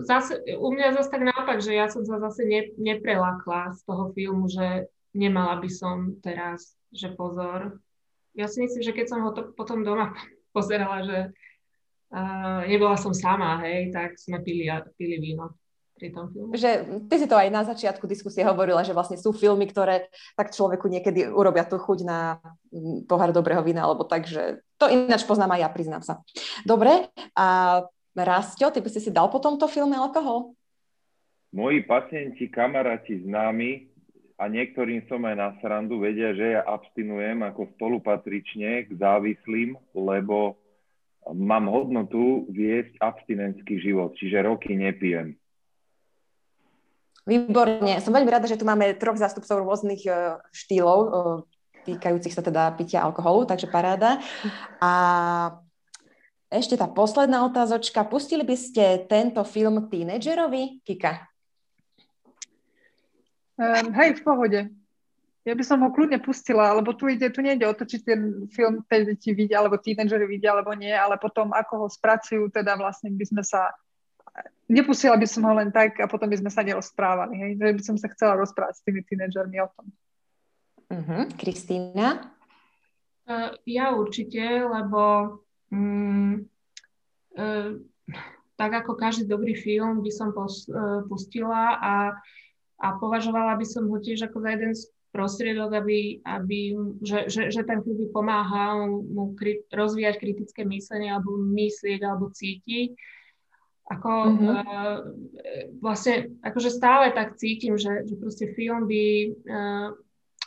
Zase, u mňa zase tak naopak, že ja som sa zase ne, neprelakla z toho filmu, že nemala by som teraz, že pozor, ja si myslím, že keď som ho to potom doma <laughs> pozerala, že uh, nebola som sama, hej, tak sme pili, pili víno pri tom filmu. Že ty si to aj na začiatku diskusie hovorila, že vlastne sú filmy, ktoré tak človeku niekedy urobia tú chuť na mm, pohár dobrého vína, alebo tak, že to ináč poznám aj ja, priznám sa. Dobre, a Rastio, ty by si si dal po tomto filme alkohol? Moji pacienti, kamaráti, známi a niektorým som aj na srandu vedia, že ja abstinujem ako spolupatrične k závislým, lebo mám hodnotu viesť abstinentský život, čiže roky nepijem. Výborne. Som veľmi rada, že tu máme troch zástupcov rôznych e, štýlov, e, týkajúcich sa teda pitia alkoholu, takže paráda. A ešte tá posledná otázočka. Pustili by ste tento film tínedžerovi, Kika? Um, hej, v pohode. Ja by som ho kľudne pustila, lebo tu, ide, tu nejde o to, či ten film tie deti vidia, alebo tínedžeri vidia, alebo nie, ale potom ako ho spracujú, teda vlastne by sme sa nepustila by som ho len tak a potom by sme sa nerozprávali. Hej? Že by som sa chcela rozprávať s tými tínedžermi o tom. Uh-huh. Kristýna? Uh, ja určite, lebo um, uh, tak ako každý dobrý film by som pos, uh, pustila a a považovala by som ho tiež ako za jeden z prostriedok, aby, aby že, že, že ten film by pomáhal mu kri, rozvíjať kritické myslenie alebo myslieť alebo cítiť. Ako mm-hmm. uh, vlastne, akože stále tak cítim, že, že proste film by, uh,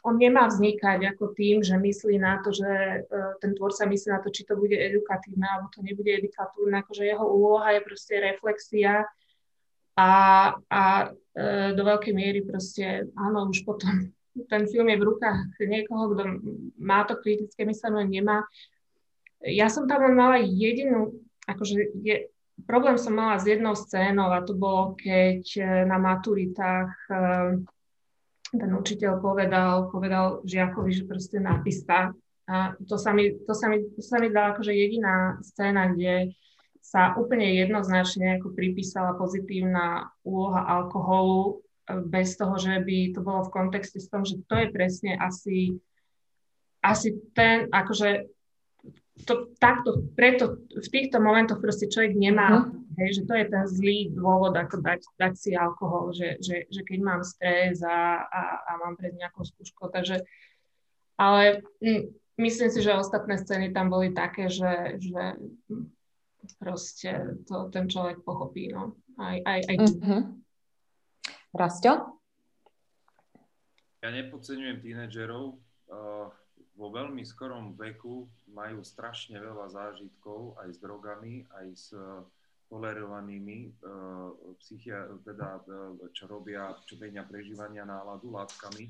on nemá vznikať ako tým, že myslí na to, že uh, ten tvorca myslí na to, či to bude edukatívne alebo to nebude edukatívne, akože jeho úloha je proste reflexia a, a e, do veľkej miery proste, áno, už potom <laughs> ten film je v rukách niekoho, kto má to kritické myslenie, nemá. Ja som tam mala jedinú, akože je, problém som mala s jednou scénou a to bolo, keď e, na maturitách e, ten učiteľ povedal, povedal žiakovi, že proste napísa. A to sa mi, to sa mi, to sa mi dala akože jediná scéna, kde sa úplne jednoznačne ako pripísala pozitívna úloha alkoholu e, bez toho, že by to bolo v kontexte s tom, že to je presne asi, asi ten, akože to, takto, preto v týchto momentoch proste človek nemá, uh-huh. hej, že to je ten zlý dôvod, ako dať, dať si alkohol, že, že, že keď mám stres a, a, a mám pred nejakou skúškou, takže ale m, myslím si, že ostatné scény tam boli také, že, že proste to ten človek pochopí, no. Aj, aj, aj mm-hmm. Rastio? Ja nepodceňujem tínedžerov. Uh, vo veľmi skorom veku majú strašne veľa zážitkov aj s drogami, aj s uh, tolerovanými uh, psychia, teda, uh, čo robia, čo menia prežívania náladu látkami.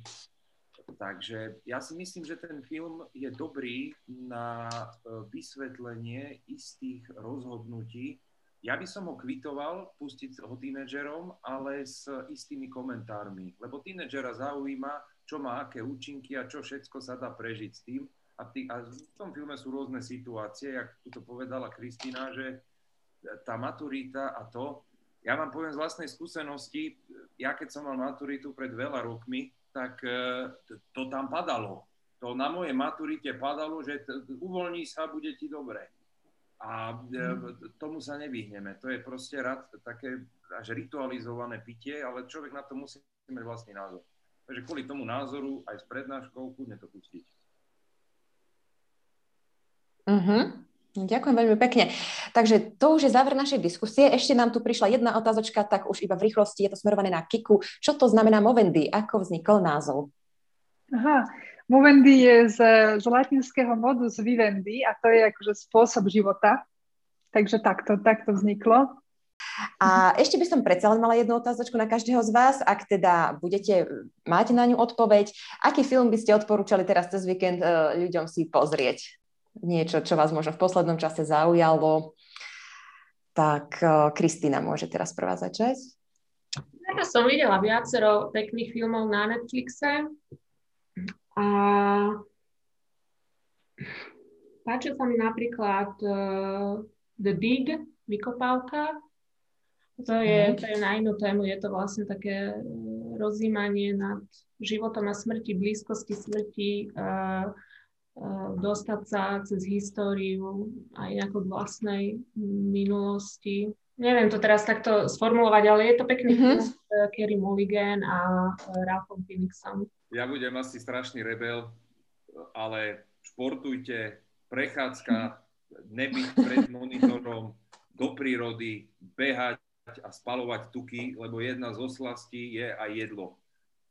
Takže ja si myslím, že ten film je dobrý na e, vysvetlenie istých rozhodnutí. Ja by som ho kvitoval, pustiť ho tínedžerom, ale s istými komentármi, lebo tínedžera zaujíma, čo má aké účinky a čo všetko sa dá prežiť s tým. A, tý, a v tom filme sú rôzne situácie, jak tu to povedala Kristina, že tá maturita a to, ja vám poviem z vlastnej skúsenosti, ja keď som mal maturitu pred veľa rokmi, tak e, to tam padalo. To na mojej maturite padalo, že uvoľní sa, bude ti dobre. A e, tomu sa nevyhneme. To je proste rad, také až ritualizované pitie, ale človek na to musí mať vlastný názor. Takže kvôli tomu názoru aj s prednáškou kľudne to pustiť. Uh-huh. Ďakujem veľmi pekne. Takže to už je záver našej diskusie. Ešte nám tu prišla jedna otázočka, tak už iba v rýchlosti je to smerované na Kiku. Čo to znamená Movendy? Ako vznikol názov? Aha, Movendy je z, z latinského modus vivendi a to je akože spôsob života. Takže takto, takto vzniklo. A ešte by som predsa len mala jednu otázočku na každého z vás, ak teda budete mať na ňu odpoveď. Aký film by ste odporúčali teraz cez víkend uh, ľuďom si pozrieť? niečo, čo vás možno v poslednom čase zaujalo, tak eh, Kristýna môže teraz prvá začať. Ja som videla viacero pekných filmov na Netflixe a páčil sa mi napríklad uh, The Dig, Vykopávka. To je, mhm. to je na inú tému, je to vlastne také eh, rozímanie nad životom a smrti, blízkosti smrti, uh, Eh, dostať sa cez históriu aj nejako vlastnej minulosti. Neviem to teraz takto sformulovať, ale je to pekný mm-hmm. s eh, Kerry Mulligan a eh, Ralphom Phoenixom. Ja budem asi strašný rebel, ale športujte, prechádzka, nebyť pred monitorom, do prírody, behať a spalovať tuky, lebo jedna z oslastí je aj jedlo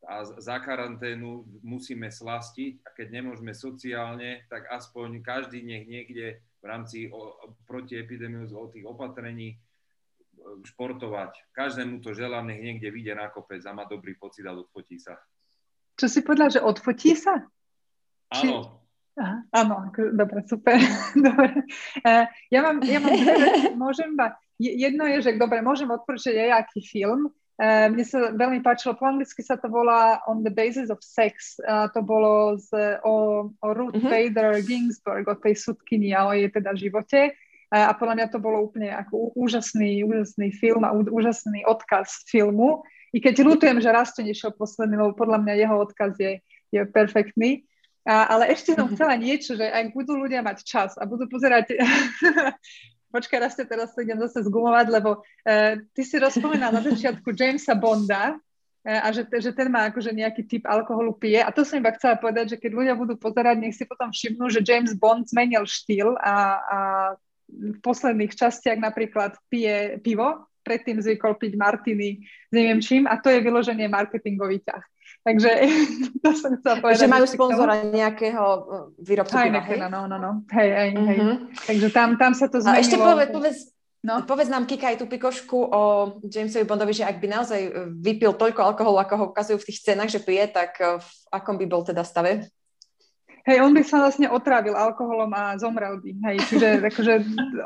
a za karanténu musíme slastiť a keď nemôžeme sociálne, tak aspoň každý nech niekde v rámci protiepidemiu tých opatrení e, športovať. Každému to želám, nech niekde vyjde na kopec a má dobrý pocit a odfotí sa. Čo si povedal, že odfotí sa? Áno. Či... Aha, áno, dobre, super. <laughs> dobre. Uh, ja mám, ja mám dve môžem ba, jedno je, že dobre, môžem odporúčať aj aký film, Uh, mne sa veľmi páčilo, po anglicky sa to volá On the Basis of Sex. Uh, to bolo z, o, o Ruth uh-huh. Bader Ginsburg, o tej sudkyni a o jej teda živote. Uh, a podľa mňa to bolo úplne ako úžasný, úžasný film a úžasný odkaz filmu. I keď ľutujem, že raz to nešiel posledný, lebo podľa mňa jeho odkaz je, je perfektný. A, ale ešte som mhm. chcela niečo, že ak budú ľudia mať čas a budú pozerať <laughs> počkaj, raz teraz sa idem zase zgumovať, lebo uh, ty si rozpomenal na začiatku Jamesa Bonda uh, a že, že ten má akože nejaký typ alkoholu pije. A to som iba chcela povedať, že keď ľudia budú pozerať, nech si potom všimnú, že James Bond zmenil štýl a, a v posledných častiach napríklad pije pivo, predtým zvykol piť martiny neviem čím a to je vyloženie marketingový ťah. Takže <laughs> to som chcela povedať. Že majú sponzora nejakého výrobcu Heineken, no, no, no. Hej, hej, hej. Uh-huh. Takže tam, tam sa to zmenilo. A ešte povedz, povedz, No. Povedz nám, Kika, aj tú pikošku o Jamesovi Bondovi, že ak by naozaj e, vypil toľko alkoholu, ako ho ukazujú v tých scénach, že pije, tak e, v akom by bol teda stave? Hej, on by sa vlastne otrávil alkoholom a zomrel by. Hej, čiže <laughs> akože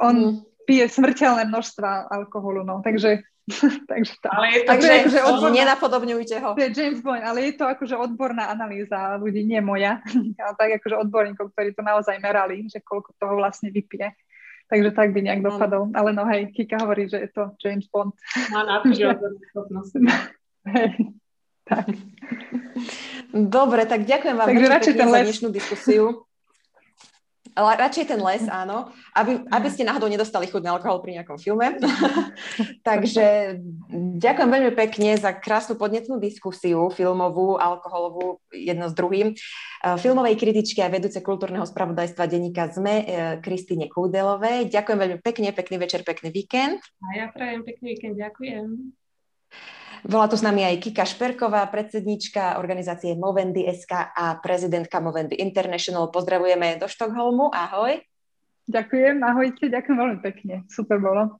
on mm. pije smrteľné množstva alkoholu, no. Takže <laughs> takže tá. Ale je to takže, akože odborná, nenapodobňujte ho. To je James Bond, ale je to akože odborná analýza ľudí, nie moja. <laughs> ale tak akože odborníkov, ktorí to naozaj merali, že koľko toho vlastne vypije. Takže tak by nejak dopadol. Ale no hej, Kika hovorí, že je to James Bond. Má na to, že <laughs> hej, tak. Dobre, tak ďakujem vám Takže radšej ten za dnešnú diskusiu radšej ten les, áno, aby, aby ste náhodou nedostali chuť na alkohol pri nejakom filme. <laughs> Takže ďakujem veľmi pekne za krásnu podnetnú diskusiu filmovú, alkoholovú, jedno s druhým. Filmovej kritičky a vedúce kultúrneho spravodajstva denníka ZME Kristýne Kúdelovej. Ďakujem veľmi pekne, pekný večer, pekný víkend. A ja prajem pekný víkend, ďakujem. Bola tu s nami aj Kika Šperková, predsednička organizácie Movendy SK a prezidentka Movendy International. Pozdravujeme do Štokholmu. Ahoj. Ďakujem, ahojte, ďakujem veľmi pekne. Super bolo.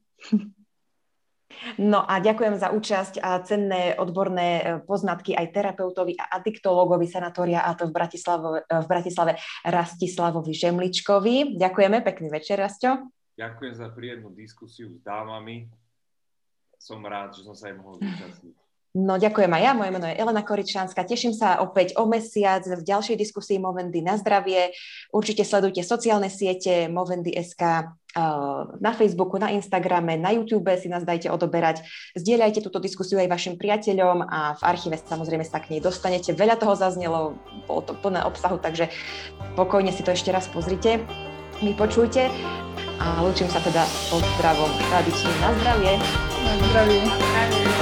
No a ďakujem za účasť a cenné odborné e, poznatky aj terapeutovi a adiktológovi sanatória a to v Bratislave, v Bratislave Rastislavovi Žemličkovi. Ďakujeme, pekný večer, Rastio. Ďakujem za príjemnú diskusiu s dámami som rád, že som sa aj mohol zúčastniť. No ďakujem aj ja, moje meno je Elena Koričánska. Teším sa opäť o mesiac v ďalšej diskusii Movendy na zdravie. Určite sledujte sociálne siete Movendy SK na Facebooku, na Instagrame, na YouTube si nás dajte odoberať. Zdieľajte túto diskusiu aj vašim priateľom a v archíve samozrejme sa k nej dostanete. Veľa toho zaznelo, bolo to plné obsahu, takže pokojne si to ešte raz pozrite, vypočujte a lúčim sa teda pozdravom tradične na zdravie. Na zdravie. Na zdravie.